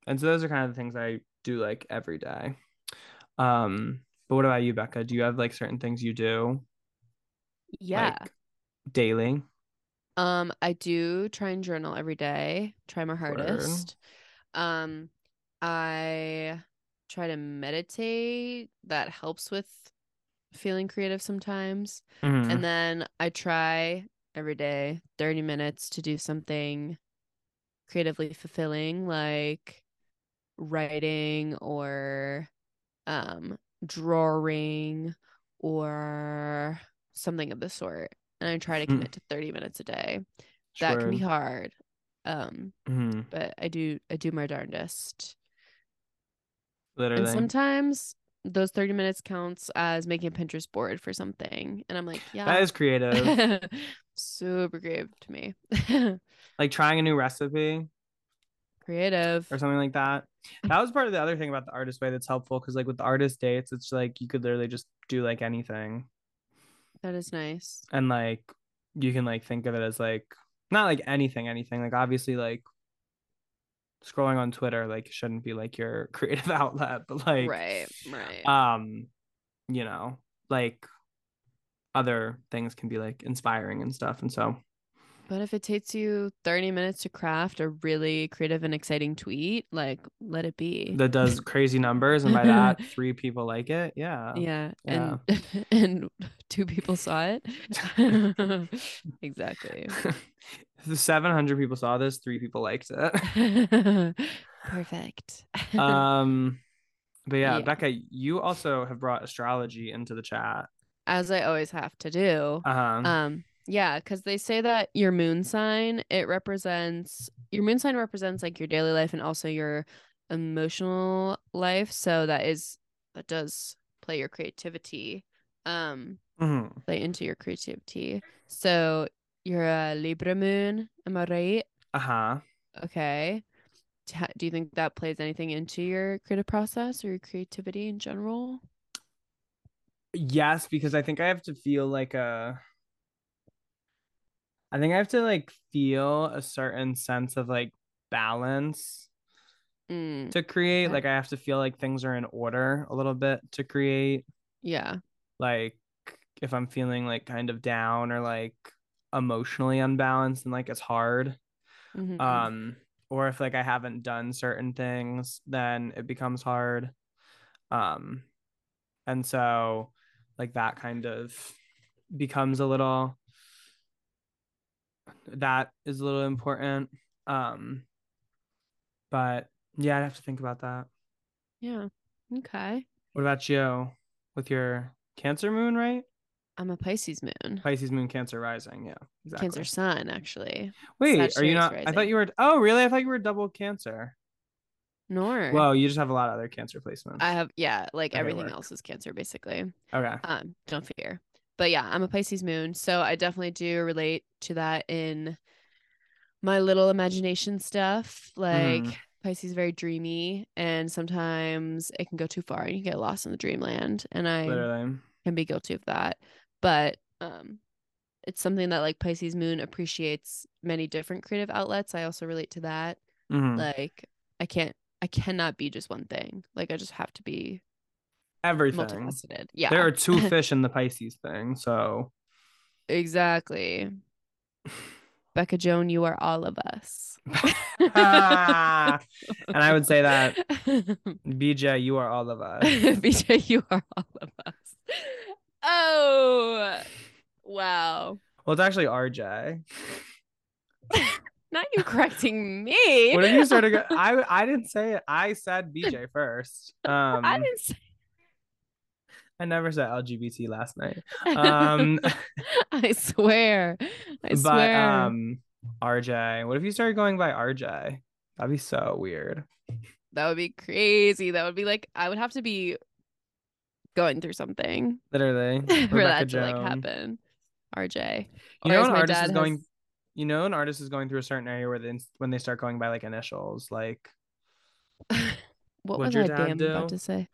and so those are kind of the things i do like every day um but what about you becca do you have like certain things you do yeah. like, daily Um, I do try and journal every day. Try my hardest. Um, I try to meditate. That helps with feeling creative sometimes. Mhm. And then I try every day 30 minutes to do something creatively fulfilling like writing or um drawing or something of the sort. And I try to Mm. commit to 30 minutes a day. That can be hard. Um, Mhm. but I do I do my darndest. literally And sometimes those 30 minutes counts as making a Pinterest board for something. And I'm like, yeah. that is creative Super creative to me. like trying a new recipe creative. or something like that that was part of the other thing about the artist way that's helpful because like with the artist dates it's like you could literally just do like anything That is nice. and like you can like think of it as like not like anything anything like obviously like scrolling on twitter like shouldn't be like your creative outlet but like right, right. um you know like other things can be like inspiring and stuff and so but if it takes you 30 minutes to craft a really creative and exciting tweet, like let it be. that does crazy numbers and by that three people like it yeah yeah, Yeah. and and two people saw it. exactly. the 700 people saw this three people liked it Perfect. um But yeah, Yeah. Becca, you also have brought astrology into the chat. As I always have to do. Uh huh. Um, yeah, because they say that your moon sign it represents your moon sign represents like your daily life and also your emotional life. So that is that does play your creativity, um, hmm play into your creativity. So you're a Libra moon, am I right? Uh huh. Okay. Do you think that plays anything into your creative process or your creativity in general? Yes, because I think I have to feel like a. I think I have to like feel a certain sense of like balance Mm, to create. Okay. Like I have to feel like things are in order a little bit to create. yeah. Like if I'm feeling like kind of down or like emotionally unbalanced and like it's hard. Mhm. um or if like i haven't done certain things then it becomes hard um and so like that kind of becomes a little that is a little important um but yeah i'd have to think about that yeah. Okay. what about you with your cancer moon right I'm a Pisces moon. pisces moon cancer rising yeah exactly Cancer sun, actually. wait are you Sagittarius not i thought you were oh really i thought you were double cancer Nor. well you just have a lot of other cancer placements I have yeah, like everything work. else is Cancer basically. okay Um, don't fear. But yeah, I'm a Pisces moon, so I definitely do relate to that in my little imagination stuff. Like Mhm. Pisces is very dreamy, and sometimes it can go too far and you get lost in the dreamland. And I literally can be guilty of that. But um it's something that like Pisces moon appreciates many different creative outlets. I also relate to that. Mhm. Like I can't I cannot be just one thing. Like I just have to be everything. multifaceted. Yeah. There are two fish in the Pisces thing, so exactly. Becca Joan, you are all of us. and I would say that BJ, you are all of us. BJ, you are all of us. Oh wow. Well, it's actually RJ. Not you correcting me. What if you started? Go- I I didn't say it. I said BJ first. Um, I didn't say I never said LGBT last night. Um, I swear. I but swear. um, RJ. What if you started going by RJ? That'd be so weird. that would be crazy. That would be like I would have to be going through something Literally, for Rebecca that to like happen. RJ. You Or know, an artist is going. has- You know, an artist is going through a certain area where they when they start going by like initials, like what was I damn about to say?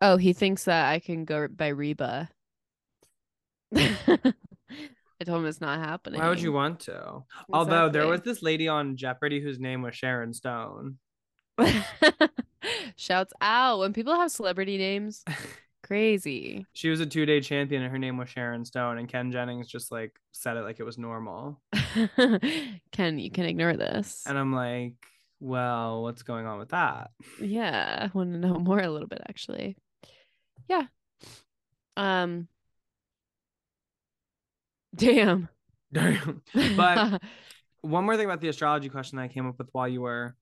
Oh, he thinks that I can go by Reba. I told him it's not happening. why would you want to? Although there was this lady on Jeopardy whose name was Sharon Stone. Shouts out when people have celebrity names. Crazy. She was a two day champion and her name was Sharon Stone. And Ken Jennings just like said it like it was normal. Ken, you can ignore this. And I'm like, well, what's going on with that? Yeah, I want to know more a little bit actually. Yeah. Um Damn. But- One more thing about the astrology question that I came up with while you were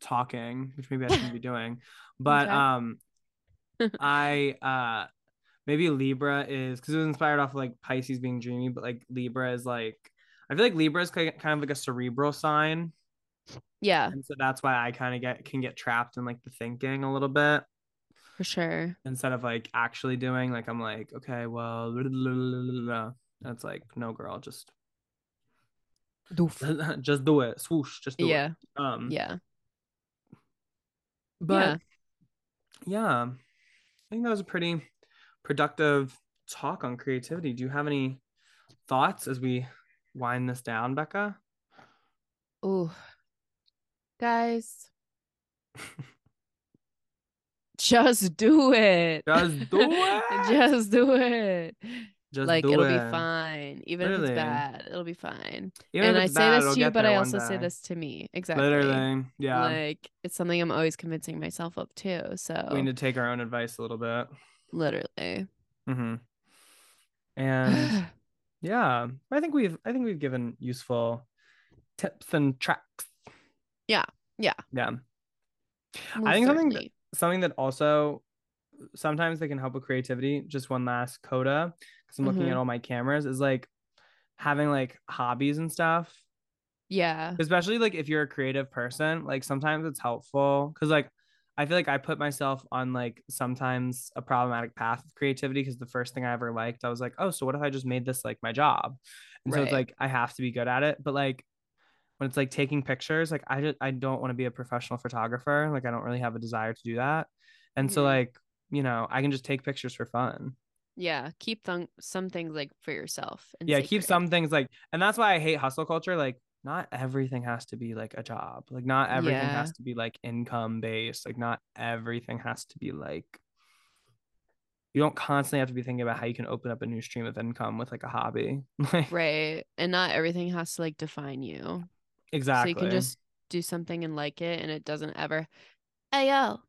talking, which maybe I shouldn't be doing. But Okay. um I uh maybe Libra is because it was inspired off of, like Pisces being dreamy, but like Libra is like I feel like Libra is kind of like a cerebral sign. yeah, And so that's why I kind of get can get trapped in like the thinking a little bit for sure. instead of like actually doing like I'm like, okay, well it's like, no girl, just just do it. Swoosh, just do Yeah, it. Um yeah. but yeah. I think that was a pretty productive talk on creativity. Do you have any thoughts as we wind this down, Becca? Oh, Guys. Just do it. Just do it. Just do it. Just like do it'll it. be fine. Even if it's bad, it'll be fine. Even and I it's say bad, this to you, but I also say this to me. Exactly. Literally, yeah. Like it's something I'm always convincing myself of too. So we need to take our own advice a little bit. literally. Mm-hmm. And yeah, I think we've I think we've given useful tips and tracks. Yeah, yeah. Yeah. I think certainly. something that also sometimes they can help with creativity. Just one last coda because I'm looking Mhm. at all my cameras is like having like hobbies and stuff. Yeah. especially like if you're a creative person like sometimes it's helpful because like i feel like i put myself on like sometimes a problematic path of creativity because the first thing i ever liked i was like oh so what if i just made this like my job and so it's like i have to be good at it but like when it's like taking pictures like i just i don't want to be a professional photographer like i don't really have a desire to do that and so Mhm. like you know i can just take pictures for fun Yeah. Keep th- some things like for yourself. And yeah keep some things like and that's why i hate hustle culture like not everything has to be like a job like not everything Yeah. has to be like income based like not everything has to be like you don't constantly have to be thinking about how you can open up a new stream of income with like a hobby like Right. And not everything has to like define you. Exactly So you can just do something and like it and it doesn't ever Hey yo,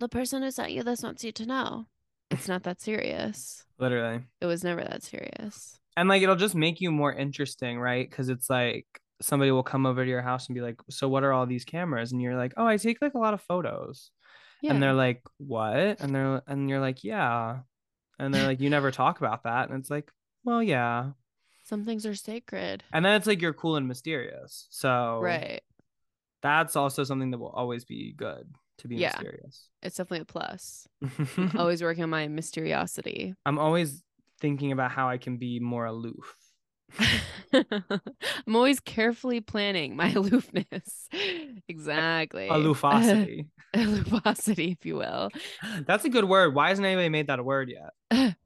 the person who sent you this wants you to know. It's not that serious. literally. It was never that serious. and like it'll just make you more interesting right? Because it's like somebody will come over to your house and be like so what are all these cameras? And you're like oh i take like a lot of photos. Yeah. and they're like what? And they're and you're like yeah. And they're like you never talk about that. And it's like well yeah some things are sacred. and then it's like you're cool and mysterious so Right. that's also something that will always be good to be Yeah. mysterious It's definitely a plus. Always working on my mysteriosity. i'm always thinking about how i can be more aloof I'm always carefully planning my aloofness. exactly. aloofosity Aloofosity, if you will. that's a good word why hasn't anybody made that a word yet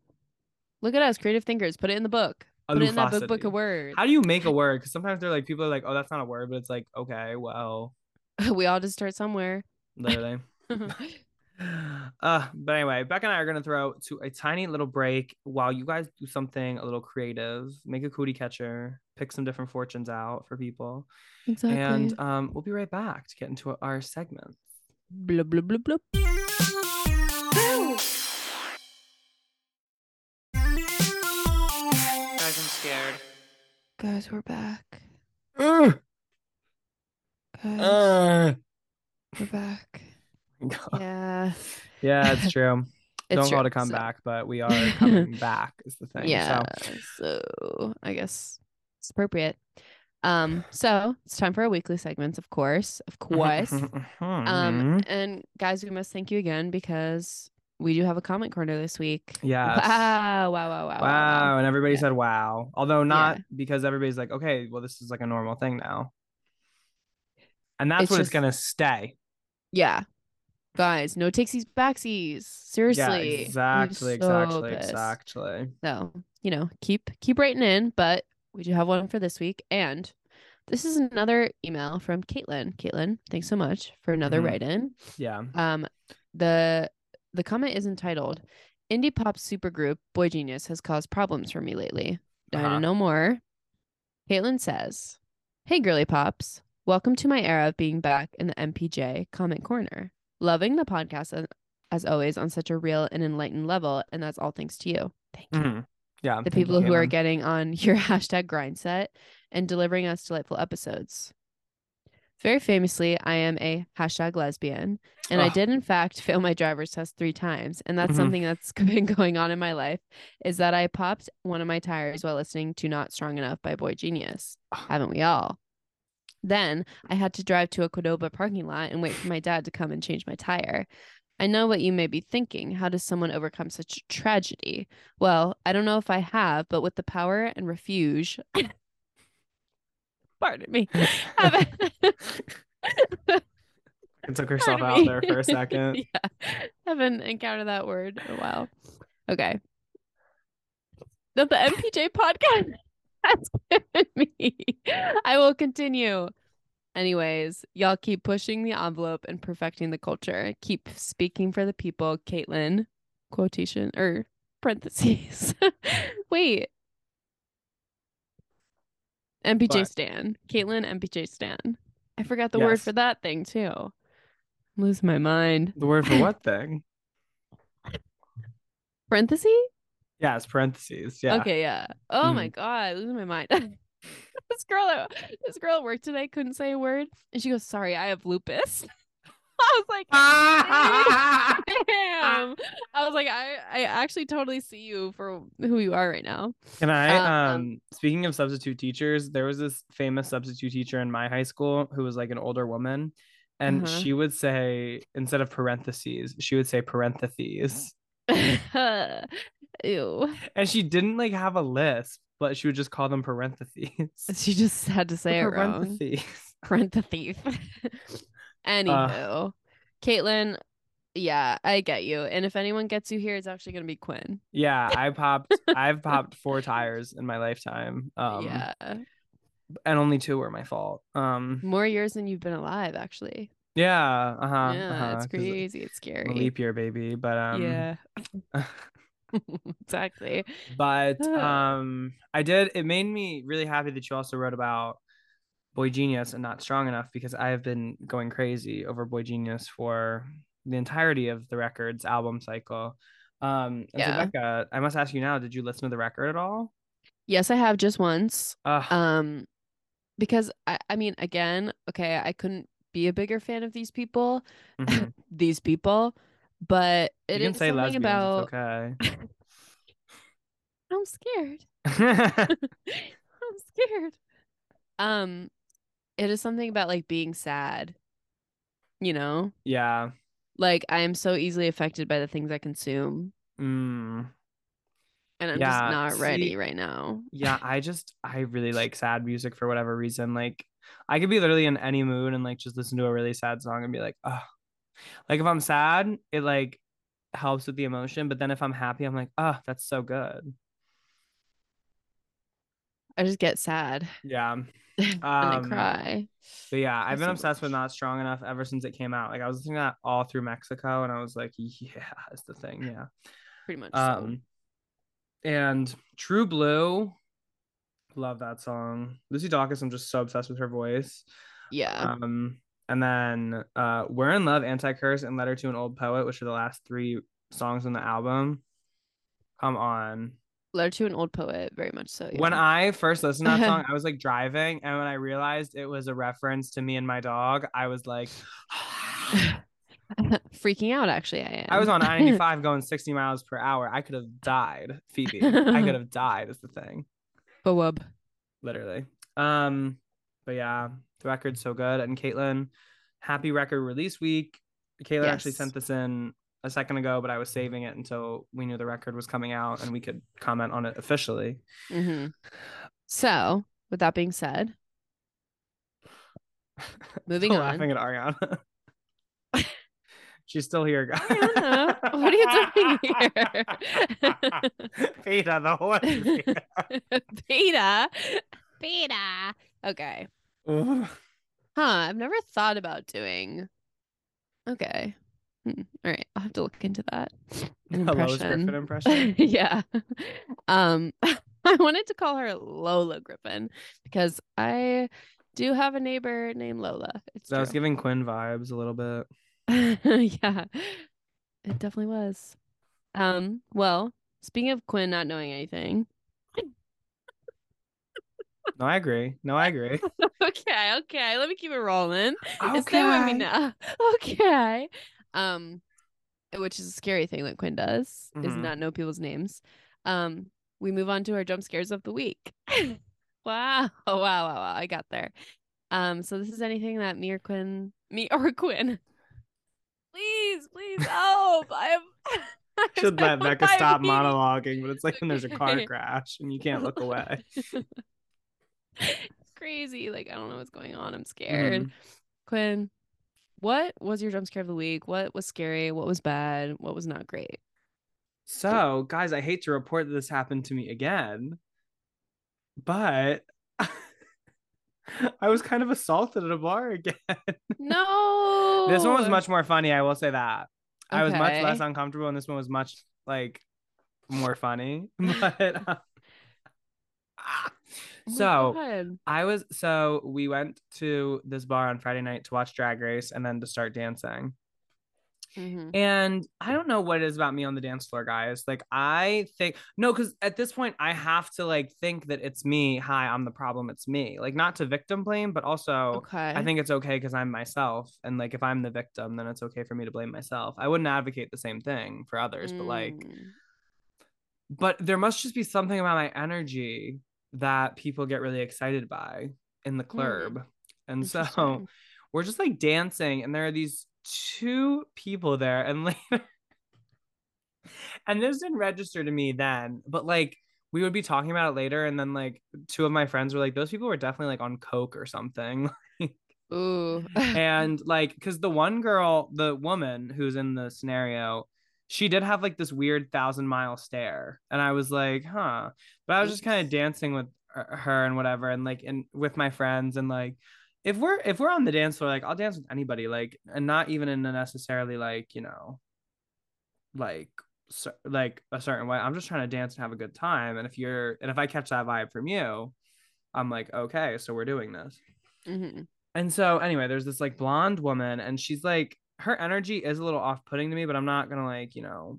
Look at us, creative thinkers. Put it in the book. Put it in that book book of words. how do you make a word because sometimes they're like people are like oh that's not a word but it's like okay well we all just start somewhere. literally uh but anyway beck and i are gonna throw to a tiny little break while you guys do something a little creative make a cootie catcher pick some different fortunes out for people exactly. and um we'll be right back to get into our segment blub blub blub blub. Guys, we're back. Ugh. Guys, Uh. we're back. Yeah. yeah it's true It's don't call true, to come so- back but we are coming back is the thing Yeah. so So I guess it's appropriate. Um, so it's time for our weekly segments, of course. Of course. Mm-hmm. um, and guys, we must thank you again because we do have a comment corner this week. Yeah. Wow, wow, wow, wow. wow and everybody Yeah. said wow although not Yeah. because everybody's like okay well this is like a normal thing now and that's It's what just- it's gonna stay Yeah. Guys, no takesies backsies. Seriously. yeah exactly so exactly pissed. exactly So, you know, keep keep writing in, but we do have one for this week. And this is another email from Caitlin. Caitlin, thanks so much for another Mhm. write-in. yeah Um, the the comment is entitled Indie pop supergroup Boy Genius has caused problems for me lately. Uh-huh. know more. Caitlin says, Hey girly pops, welcome to my era of being back in the MPJ comment corner. Loving the podcast as, always on such a real and enlightened level, and that's all thanks to you. Thank you Mhm. yeah the thank you, people who are getting on your hashtag grind set and delivering us delightful episodes. Very famously, I am a hashtag lesbian, and I did in fact fail my driver's test three times. And that's Mhm. something that's been going on in my life is that I popped one of my tires while listening to Not Strong Enough by Boy Genius. Haven't we all? Then I had to drive to a Qdoba parking lot and wait for my dad to come and change my tire. I know what you may be thinking. How does someone overcome such a tragedy? Well, I don't know if I have, but with the power and refuge, pardon me, haven't, took herself pardon out me. there for a second yeah, haven't encountered that word in a while. Okay. That the MPJ podcast has given me. I will continue. Anyways, y'all keep pushing the envelope and perfecting the culture. Keep speaking for the people, Caitlin. Quotation or parentheses. Wait. MPJ What? Stan. Caitlin MPJ Stan. I forgot the word for that thing too. I'm losing my mind. the word for what thing Parentheses? yeah it's parentheses yeah Okay, yeah. Oh my Mhm. god, losing my mind. this girl, this girl at work today couldn't say a word, and she goes, "Sorry, I have lupus." I was like, damn. I was like, I, I actually totally see you for who you are right now. Can I? Um, Um, speaking of substitute teachers, there was this famous substitute teacher in my high school who was like an older woman, and Uh-huh. she would say instead of parentheses, she would say parentheses, Ew. and she didn't like have a list, but she would just call them parentheses. She just had to say it wrong. parentheses. Uh. Anywho, Caitlin, yeah, I get you. And if anyone gets you here, it's actually gonna be Quinn. Yeah, I popped. I've popped four tires in my lifetime. Um, yeah, and only two were my fault. Um, more years than you've been alive, actually. yeah, uh huh. yeah, uh-huh, it's crazy. It's scary. leap year baby, but um, yeah, exactly. but um i did it made me really happy that you also wrote about boy genius and not strong enough because i have been going crazy over boy genius for the entirety of the records album cycle um Yeah. becca i must ask you now did you listen to the record at all Yes, I have just once. Ugh, Um, because I, I mean, again, okay, I couldn't be a bigger fan of these people, mhm. these people, but it is something lesbians about. it's okay I'm scared. I'm scared. Um, it is something about like being sad. You know, yeah like I am so easily affected by the things I consume, mm. and I'm Yeah, just not ready right now. yeah i just i really like sad music for whatever reason like i could be literally in any mood and like just listen to a really sad song and be like oh like if i'm sad it like helps with the emotion but then if i'm happy i'm like oh that's so good I just get sad yeah and I Um, cry. but yeah i've been so obsessed with not strong enough ever since it came out like i was listening to that all through mexico and i was like yeah it's the thing yeah Pretty much. so. um and true blue love that song lucy dacus i'm just so obsessed with her voice Yeah. Um, and then uh, "We're in Love," "Anti Curse," and "Letter to an Old Poet," which are the last three songs on the album. Come on. Letter to an old poet, very much so. When. I first listened to that song, I was like driving, and when I realized it was a reference to me and my dog, I was like, freaking out, actually, I am. I was on I ninety five going sixty miles per hour. I could have died, Phoebe. I could have died. Is the thing. Bawub. literally. Um, but yeah, the record's so good. And Caitlin, happy record release week. Caitlin actually sent this in a second ago, but I was saving it until we knew the record was coming out and we could comment on it officially. hmm So, with that being said, moving on. laughing at Ariana. She's still here, guys. Ariana, what are you doing here? Peter, the horse. Beta. Beta. Okay. Ooh. Huh. I've never thought about doing. Okay. Hmm. All right. I'll have to look into that. An impression. Griffin impression. yeah. Um, I wanted to call her Lola Griffin because I do have a neighbor named Lola. It's That was giving Quinn vibes a little bit. yeah, it definitely was. Um, well, speaking of Quinn not knowing anything, No, I agree. No, I agree. okay, okay, let me keep it rolling. Stay with me Okay. now. Okay. Um, which is a scary thing that Quinn does is Mhm. not know people's names. Um, we move on to our jump scares of the week. wow, wow, wow, wow! I got there. Um, so this is anything that me or Quinn, me or Quinn. Please, please help! I. Should let Becca stop monologuing, but it's like when there's a car crash and you can't look away. It's crazy. Like I don't know what's going on. I'm scared. Mhm. Quinn, what was your jump scare of the week? What was scary? What was bad? What was not great? So, guys, I hate to report that this happened to me again, but I was kind of assaulted at a bar again. No. This one was much more funny, I will say that. I was much less uncomfortable, and this one was much like more funny. But uh, Oh so God. I was so we went to this bar on Friday night to watch Drag Race and then to start dancing. Mhm. And I don't know what it is about me on the dance floor, guys. Like I think no, because at this point I have to like think that it's me. Hi, I'm the problem. It's me. Like not to victim blame, but also Okay. I think it's okay because I'm myself. And like if I'm the victim, then it's okay for me to blame myself. I wouldn't advocate the same thing for others, but like, Mm, but there must just be something about my energy that people get really excited by in the mm-hmm. club. And so we're just like dancing, and there are these two people there, and later, and this didn't register to me then, but like we would be talking about it later, and then like two of my friends were like, those people were definitely like on coke or something. Ooh. and like because the one girl the woman who's in the scenario she did have like this weird thousand mile stare and i was like huh. But i was just kind of dancing with her- her and whatever and like and with my friends and like if we're if we're on the dance floor like i'll dance with anybody like and not even in a necessarily like you know like cer- like a certain way. I'm just trying to dance and have a good time and if you're and if i catch that vibe from you i'm like okay so we're doing this. Mhm. and so anyway, there's this like blonde woman, and she's like her energy is a little off-putting to me, but I'm not gonna like, you know,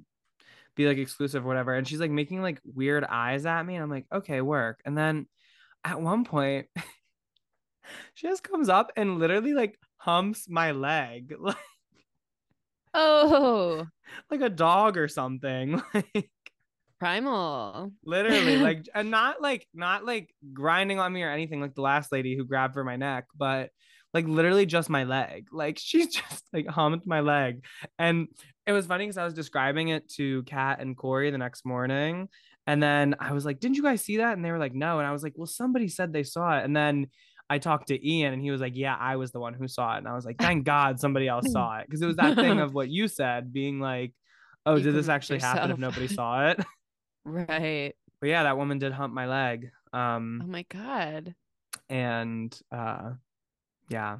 be like exclusive or whatever. And she's like making like weird eyes at me, and I'm like, okay, work. And then at one point, she just comes up and literally like humps my leg like, Oh, like a dog or something. Like primal. literally, like and not like not like grinding on me or anything, like the last lady who grabbed for my neck, but like literally just my leg. Like she just like humped my leg. And it was funny because I was describing it to Kat and Corey the next morning. And then I was like, Didn't you guys see that? And they were like, No. And I was like, Well, somebody said they saw it. And then I talked to Ian and he was like, Yeah, I was the one who saw it. And I was like, Thank God somebody else saw it. Because it was that thing of what you said being like, Oh, You did this actually happen if nobody saw it? Right. but yeah, that woman did hump my leg. Um, Oh my god. and uh, yeah,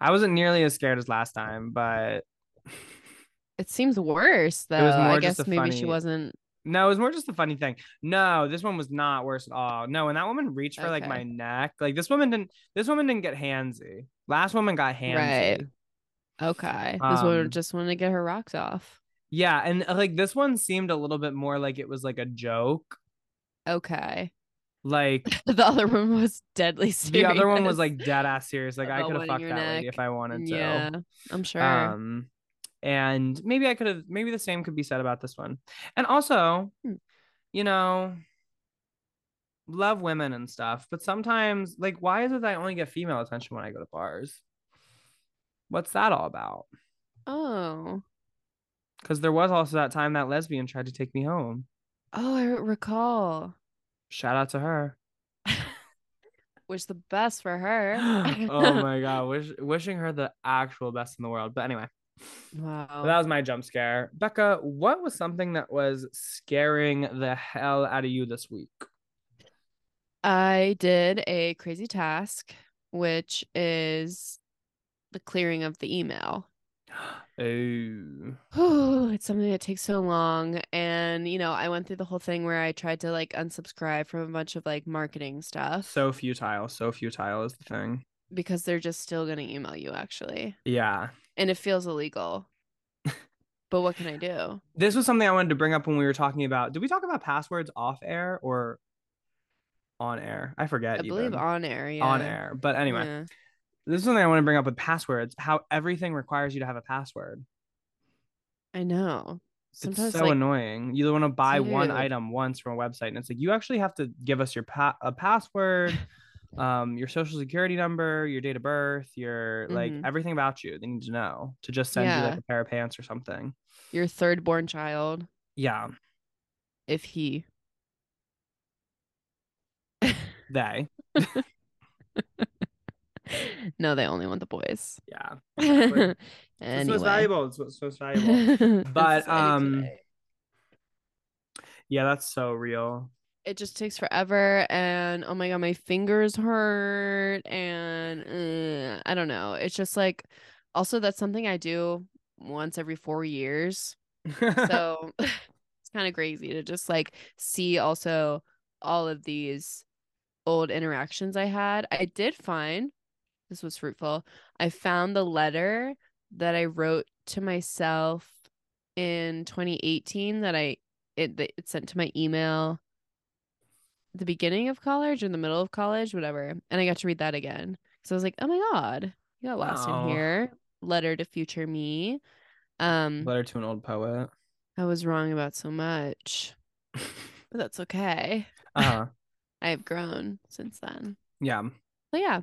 I wasn't nearly as scared as last time, but It seems worse though. was I guess maybe she wasn't. no, it was more just a funny thing. No, this one was not worse at all. No, and that woman reached for like my neck. Like this woman didn't. This woman didn't get handsy. Last woman got handsy. Right. Okay. This one Um, just wanted to get her rocks off. Yeah, and uh, like this one seemed a little bit more like it was like a joke. Okay. Like The other one was deadly serious. the other one was like dead ass serious. Like I could have fucked that lady if I wanted to. Yeah, I'm sure. Um, and maybe I could have, maybe the same could be said about this one. And also, Hmm. you know, love women and stuff, but sometimes, like, why is it that I only get female attention when I go to bars? What's that all about? oh. Because there was also that time that lesbian tried to take me home. Oh, I recall. Shout out to her. Wish the best for her. oh my god, wish, wishing her the actual best in the world. But anyway, Wow. that was my jump scare. Becca, what was something that was scaring the hell out of you this week? I did a crazy task, which is the clearing of the email. Oh. It's something that takes so long. And, you know, I went through the whole thing where I tried to like unsubscribe from a bunch of like marketing stuff So futile. So futile is the thing. because they're just still going to email you, actually. Yeah. And it feels illegal. but what can I do? This was something I wanted to bring up when we were talking about. Did we talk about passwords off air or on air? I forget. I believe on air. Yeah. on air. But anyway, Yeah. This is something I want to bring up with passwords. How everything requires you to have a password. I know. Sometimes it's so like, annoying. You want to buy one item once from a website, and it's like you actually have to give us your pa- a password, um, your social security number, your date of birth, your like Mhm. everything about you. They need to know to just send you like a pair of pants or something. your third born child, Yeah, if he. they. no, they only want the boys. Yeah, it's anyway. most valuable. It's what's most valuable. But, um, yeah, that's so real. it just takes forever and oh my god my fingers hurt and uh, i don't know it's just like also that's something i do once every four years so it's kind of crazy to just like see also all of these old interactions i had i did find this was fruitful i found the letter that I wrote to myself in 2018 that I it it sent to my email at the beginning of college or in the middle of college, whatever. And I got to read that again. So I was like, oh my God, you got lost Wow. in here. Letter to future me. Um Letter to an old poet. I was wrong about so much. But that's okay. Uh-huh. I have grown since then. Yeah. But yeah.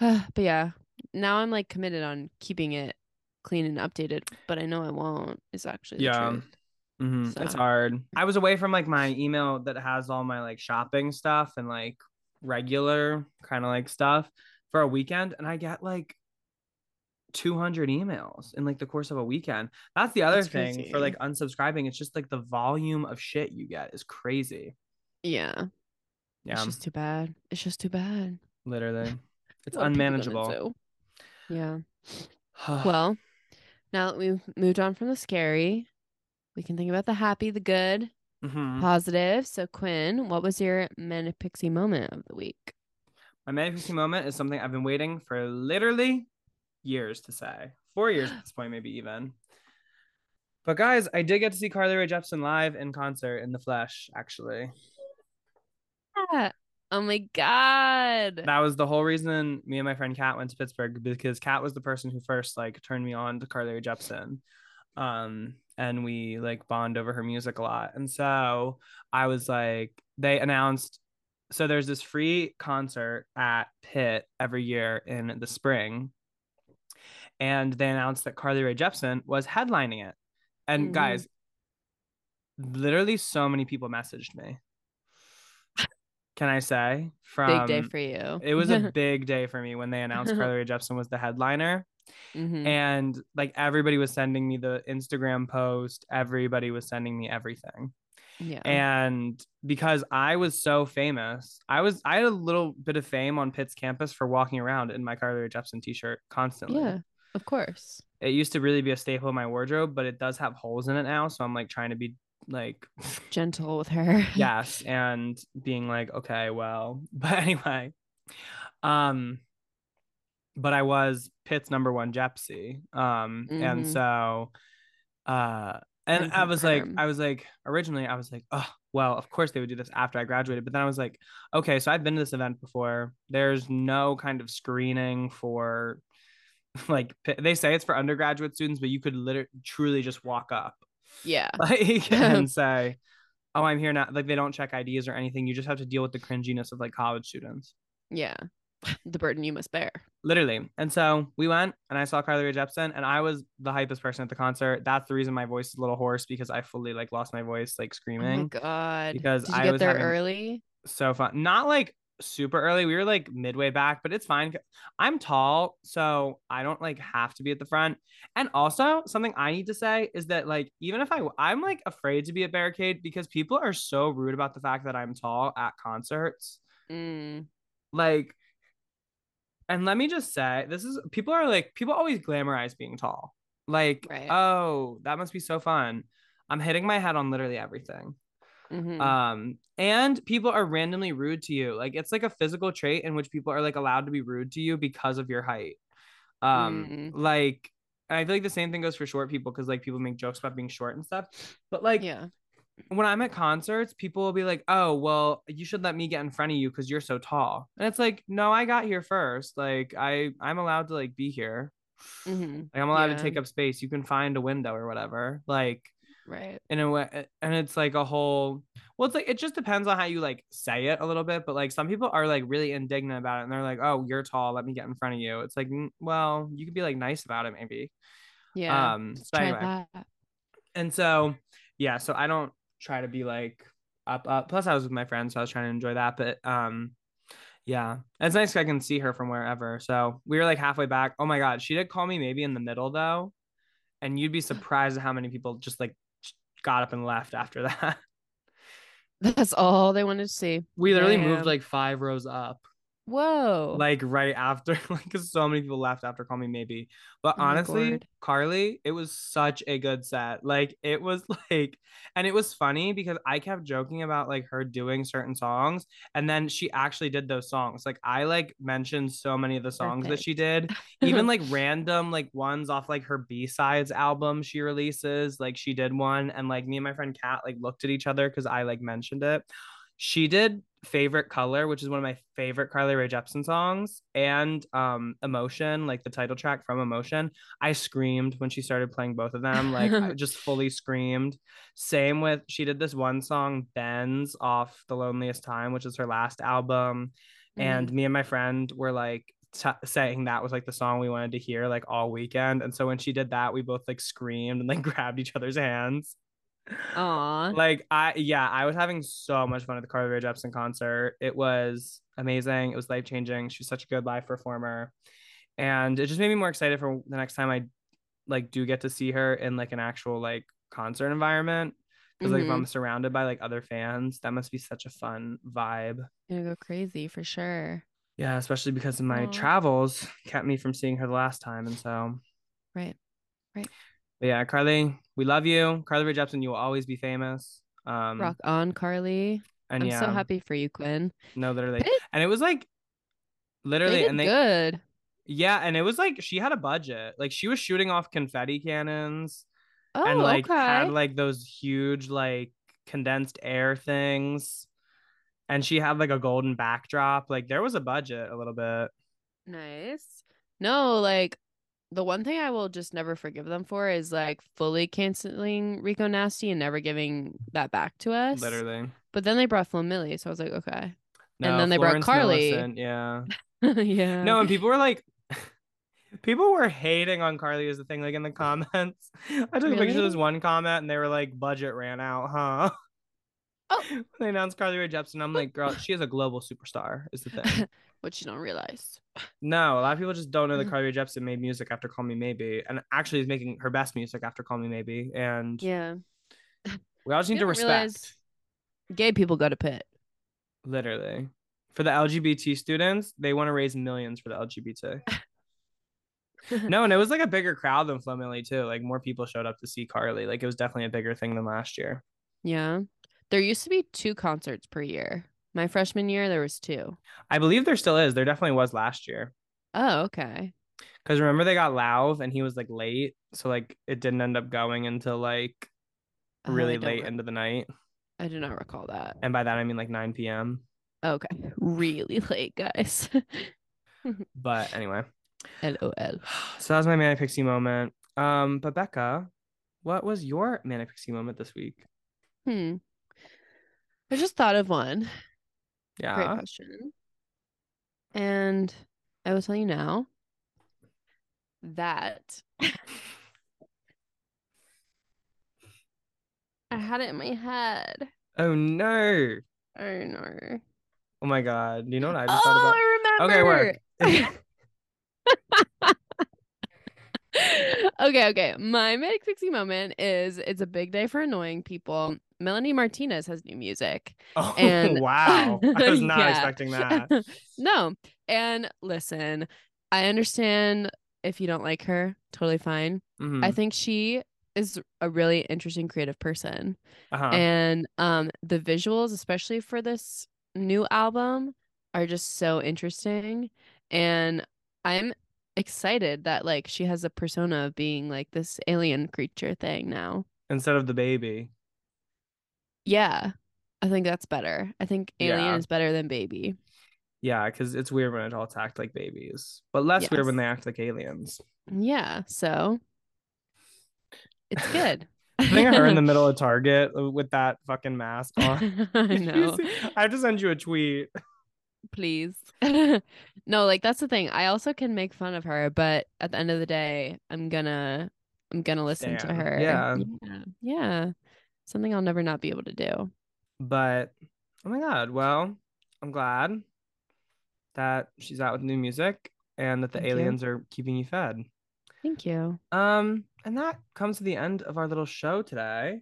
but yeah. Now I'm like committed on keeping it clean and updated, but I know I won't is actually the Yeah. truth. hmm It's hard. I was away from like my email that has all my like shopping stuff and like regular kind of like stuff for a weekend, and I get like 200 emails in like the course of a weekend. That's the other That's thing for like unsubscribing. It's just like the volume of shit you get is crazy. Yeah. Yeah, It's just too bad. It's just too bad. literally. It's What are people gonna unmanageable. Yeah. Well, now that we've moved on from the scary, we can think about the happy, the good, Mhm. positive. So, Quinn, what was your manic pixie moment of the week? My Manic Pixie moment is something I've been waiting for literally years to say. Four years at this point, maybe even. But guys, I did get to see Carly Rae Jepsen live in concert in the flesh, actually. Yeah. Oh my god. That was the whole reason me and my friend Kat went to Pittsburgh because Kat was the person who first like turned me on to Carly Rae Jepsen. Um, and we like bond over her music a lot. And so I was like, they announced so there's this free concert at Pitt every year in the spring. And they announced that Carly Rae Jepsen was headlining it. And Mhm. guys, literally so many people messaged me. Can I say from Big day for you. it was a big day for me when they announced Carly Rae Jepsen was the headliner. Mhm. And like everybody was sending me the Instagram post, everybody was sending me everything. yeah. And because I was so famous, I was I had a little bit of fame on Pitt's campus for walking around in my Carly Rae Jepsen t-shirt constantly. yeah. Of course. It used to really be a staple of my wardrobe, but it does have holes in it now. So I'm like trying to be like Gentle with her. yes and being like okay well but anyway um but i was pitt's number one jepsy um and Mhm. so uh and i was like i was like originally i was like oh well of course they would do this after i graduated but then i was like okay so i've been to this event before there's no kind of screening for like they say it's for undergraduate students but you could literally truly just walk up Yeah. like and say, "Oh, I'm here now." Like they don't check IDs or anything. You just have to deal with the cringiness of like college students, Yeah. The burden you must bear. literally. And so we went, and I saw Carly Rae Jepsen, and I was the hypest person at the concert. That's the reason my voice is a little hoarse because I fully like lost my voice like Oh my screaming. god. because Did you I get was there having- early? so fun. Not like super early. We were like midway back, but it's fine. I'm tall, so I don't like have to be at the front. And also, something I need to say is that like even if I I'm like afraid to be at barricade because people are so rude about the fact that I'm tall at concerts. Mm. Like and let me just say, this is people are like people always glamorize being tall. Like, Right. oh, that must be so fun. I'm hitting my head on literally everything. Mhm. Um, and people are randomly rude to you. Like it's like a physical trait in which people are like allowed to be rude to you because of your height. Um, Mm. like I feel like the same thing goes for short people because like people make jokes about being short and stuff. But like yeah. when I'm at concerts, people will be like, "Oh, well, you should let me get in front of you because you're so tall." And it's like, no, I got here first. Like I, I'm allowed to like be here. hmm Like I'm allowed Yeah. to take up space. You can find a window or whatever. Like Right. in a way and it's like a whole well it's like it just depends on how you like say it a little bit but like some people are like really indignant about it and they're like oh you're tall let me get in front of you it's like well you could be like nice about it maybe Yeah. um try anyway that. and so yeah so i don't try to be like up up plus i was with my friends so i was trying to enjoy that but um yeah it's nice i can see her from wherever so we were like halfway back oh my god she did call me maybe in the middle though and you'd be surprised at how many people just like got up and left after that That's all they wanted to see. We literally Damn. moved like five rows up. Whoa. like right after like so many people left after call me maybe. But Oh honestly carly it was such a good set. Like it was like and it was funny because i kept joking about like her doing certain songs and then she actually did those songs. Like i like mentioned so many of the songs that she did. Even like random like ones off like her b-sides album she releases like she did one and like me and my friend kat like looked at each other because i like mentioned it. She did favorite color which is one of my favorite carly rae jepsen songs and um emotion like the title track from emotion. I screamed when she started playing both of them like i just fully screamed. Same with she did this one song bends off the loneliest time which is her last album. And me and my friend were like t- saying that was like the song we wanted to hear like all weekend. And so when she did that we both like screamed and like grabbed each other's hands Aw. like I yeah, I was having so much fun at the Carly Rae Jepsen concert. It was amazing. It was life changing. She's such a good live performer, and it just made me more excited for the next time I like do get to see her in like an actual like concert environment. Because like if. I'm mm-hmm. surrounded by like other fans, that must be such a fun vibe. Gonna go crazy for sure. Yeah, especially because of my Aw. travels kept me from seeing her the last time, and so Right. Right. But yeah, Carly, we love you. Carly Rae Jepsen, you will always be famous. Um, Rock on, Carly. and I'm yeah, so happy for you, Quinn. no, literally, They- and it was like literally, did and they good. Yeah, and it was like she had a budget. Like she was shooting off confetti cannons Oh, and like okay. had like those huge like condensed air things. And she had like a golden backdrop. Like there was a budget a little bit. Nice. No, like the one thing I will just never forgive them for is like fully canceling Rico Nasty and never giving that back to us. Literally. But then they brought Milli, so I was like, okay. No, and then they brought Carly. Millicent, yeah. yeah. No, and people were like people were hating on Carly as the thing, like in the comments. I took a picture of this one comment and they were like, budget ran out, huh? Oh. When they announced Carly Rae Jepsen, I'm like, girl, she is a global superstar, is the thing. What you don't realize. No, a lot of people just don't know that Mm. Carly Rae Jepsen made music after Call Me Maybe, and actually is making her best music after Call Me Maybe. And Yeah. we all just need to respect, Gay people go to pit. literally. For the LGBT students, they want to raise millions for the LGBT. no, and it was like a bigger crowd than Flo Milli too. Like more people showed up to see Carly. Like it was definitely a bigger thing than last year. Yeah. There used to be two concerts per year. My freshman year, there was two. I believe there still is. There definitely was last year. Oh, okay. Because remember they got Lauv and he was like late, so like it didn't end up going until like Oh, really late re- into the night, I do not recall that. and by that I mean like 9 p.m. Okay. Really late, guys. But anyway, LOL. so that was my manic pixie moment. Um, but Becca, what was your manic pixie moment this week? Hmm. I just thought of one. Great Yeah. question. And I will tell you now that I had it in my head. Oh no. Oh, I know. Oh my god. Do you know what I just oh, thought about? I Okay, remember. work. okay, okay. My Manic Pixie moment is it's a big day for annoying people. Melanie Martinez has new music. oh And wow. I was not Yeah. expecting that. no. And listen, I understand if you don't like her, totally fine. I Mhm. think she is a really interesting creative person. Uh-huh. And um the visuals, especially for this new album, are just so interesting. And I'm excited that like she has a persona of being like this alien creature thing now. Instead of the baby. Yeah. I think that's better. I think alien Yeah. is better than baby. Yeah, because it's weird when adults act like babies, but less weird when they act like aliens. Yeah, so it's good. Putting her in the middle of Target with that fucking mask on. I know. I have to send you a tweet. Please. no, like that's the thing. I also can make fun of her, but at the end of the day, I'm gonna I'm gonna listen to her. Yeah. Yeah. Yeah. Something I'll never not be able to do. But oh my god, well, I'm glad that she's out with new music and that the Thank you. aliens are keeping you fed. Thank you. Um, and that comes to the end of our little show today.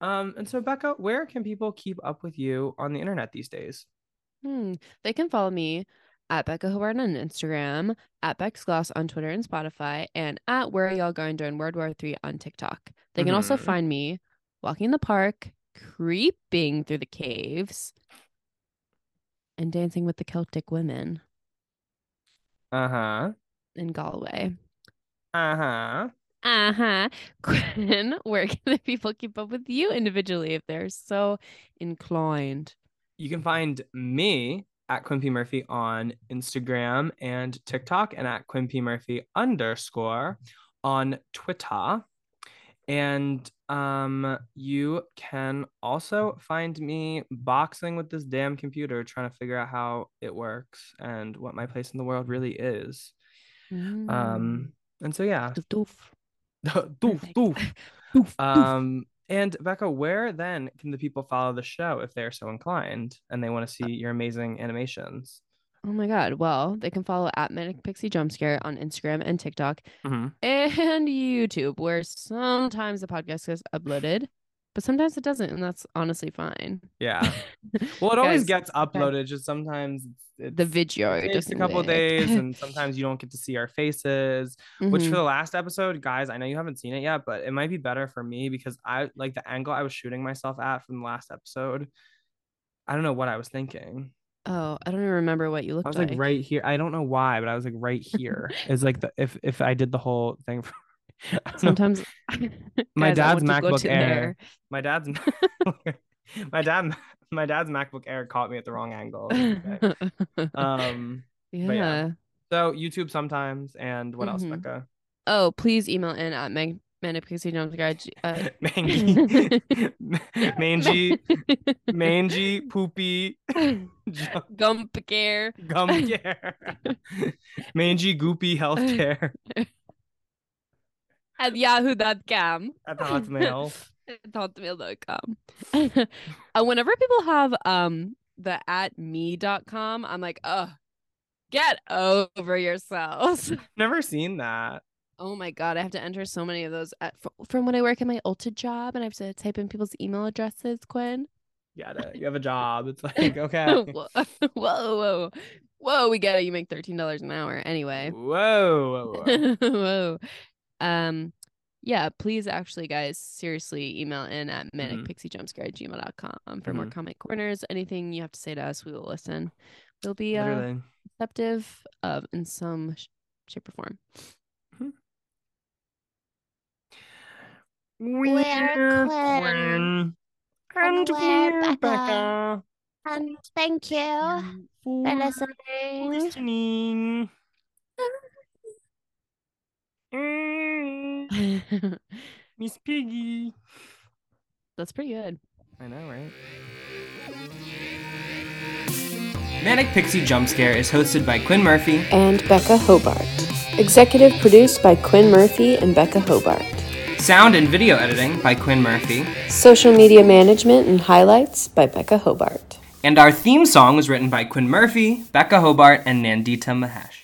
Um, and so Becca, where can people keep up with you on the internet these days? Hmm. They can follow me at Becca Hobart on Instagram, at Bex Gloss on Twitter and Spotify, and at Where Are Y'all Going During World War III on TikTok. They can also Mhm. find me walking in the park, creeping through the caves, and dancing with the Celtic women Uh-huh. in Galway. Uh-huh. Uh huh. Quinn, where can the people keep up with you individually if they're so inclined? You can find me at Quinn P. Murphy on Instagram and TikTok and at Quinn P. Murphy underscore on Twitter. And um, you can also find me boxing with this damn computer, trying to figure out how it works and what my place in the world really is. Um, and so yeah, Mm. Doof, doof, doof. doof. Doof, doof. Um, and Becca, where then can the people follow the show if they're so inclined and they want to see your amazing animations? Oh my god. Well, they can follow at Manic Pixie Jumpscare on Instagram and TikTok Mhm. and YouTube, where sometimes the podcast gets uploaded, but sometimes it doesn't, and that's honestly fine. Yeah. Well, it always gets uploaded. Just sometimes it's, The video it takes a couple days, and sometimes you don't get to see our faces. Which Mhm. for the last episode, guys, I know you haven't seen it yet, but it might be better for me because I like the angle I was shooting myself at from the last episode. I don't know what I was thinking. Oh, I don't even remember what you looked like. I was like right here. I don't know why, but I was like right here. It's like the if if I did the whole thing. For, I don't know. Sometimes My Guys, dad's want to go MacBook Air. my dad's my dad my dad's MacBook Air caught me at the wrong angle. Um. yeah. yeah. So YouTube sometimes, and what else, Mhm. Becca? Oh, please email in at Meg Manic Pixie Jumpscare. at g- Uh, Mangy, mangy, mangy, poopy, Gump care. gum care, mangy, goopy healthcare at yahoo.com. at Hotmail. hotmail.com. uh, whenever people have um the at me.com, I'm like, oh, get over yourselves. Never seen that. Oh my god, I have to enter so many of those at, fr- from when I work at my Ulta job, and I have to type in people's email addresses. Quinn, it. You have a job. It's like okay. whoa, whoa, whoa, we get it. You make thirteen dollars an hour anyway. Whoa. whoa, whoa. Whoa. Um, yeah, please actually, guys, seriously email in at manicpixiejumpscare at gmail.com for more Mhm. comment corners. Anything you have to say to us, we will listen. We'll be uh, receptive of in some sh- shape or form. We're Quinn. And We're we're Becca. Becca. And thank you For for listening. listening. Mm, Miss Piggy. That's pretty good. I know, right? Manic Pixie Jump Scare is hosted by Quinn Murphy. and Becca Hobart. Executive produced by Quinn Murphy and Becca Hobart. Sound and video editing by Quinn Murphy. Social media management and highlights by Becca Hobart. And our theme song was written by Quinn Murphy, Becca Hobart, and Nandita Mahesh.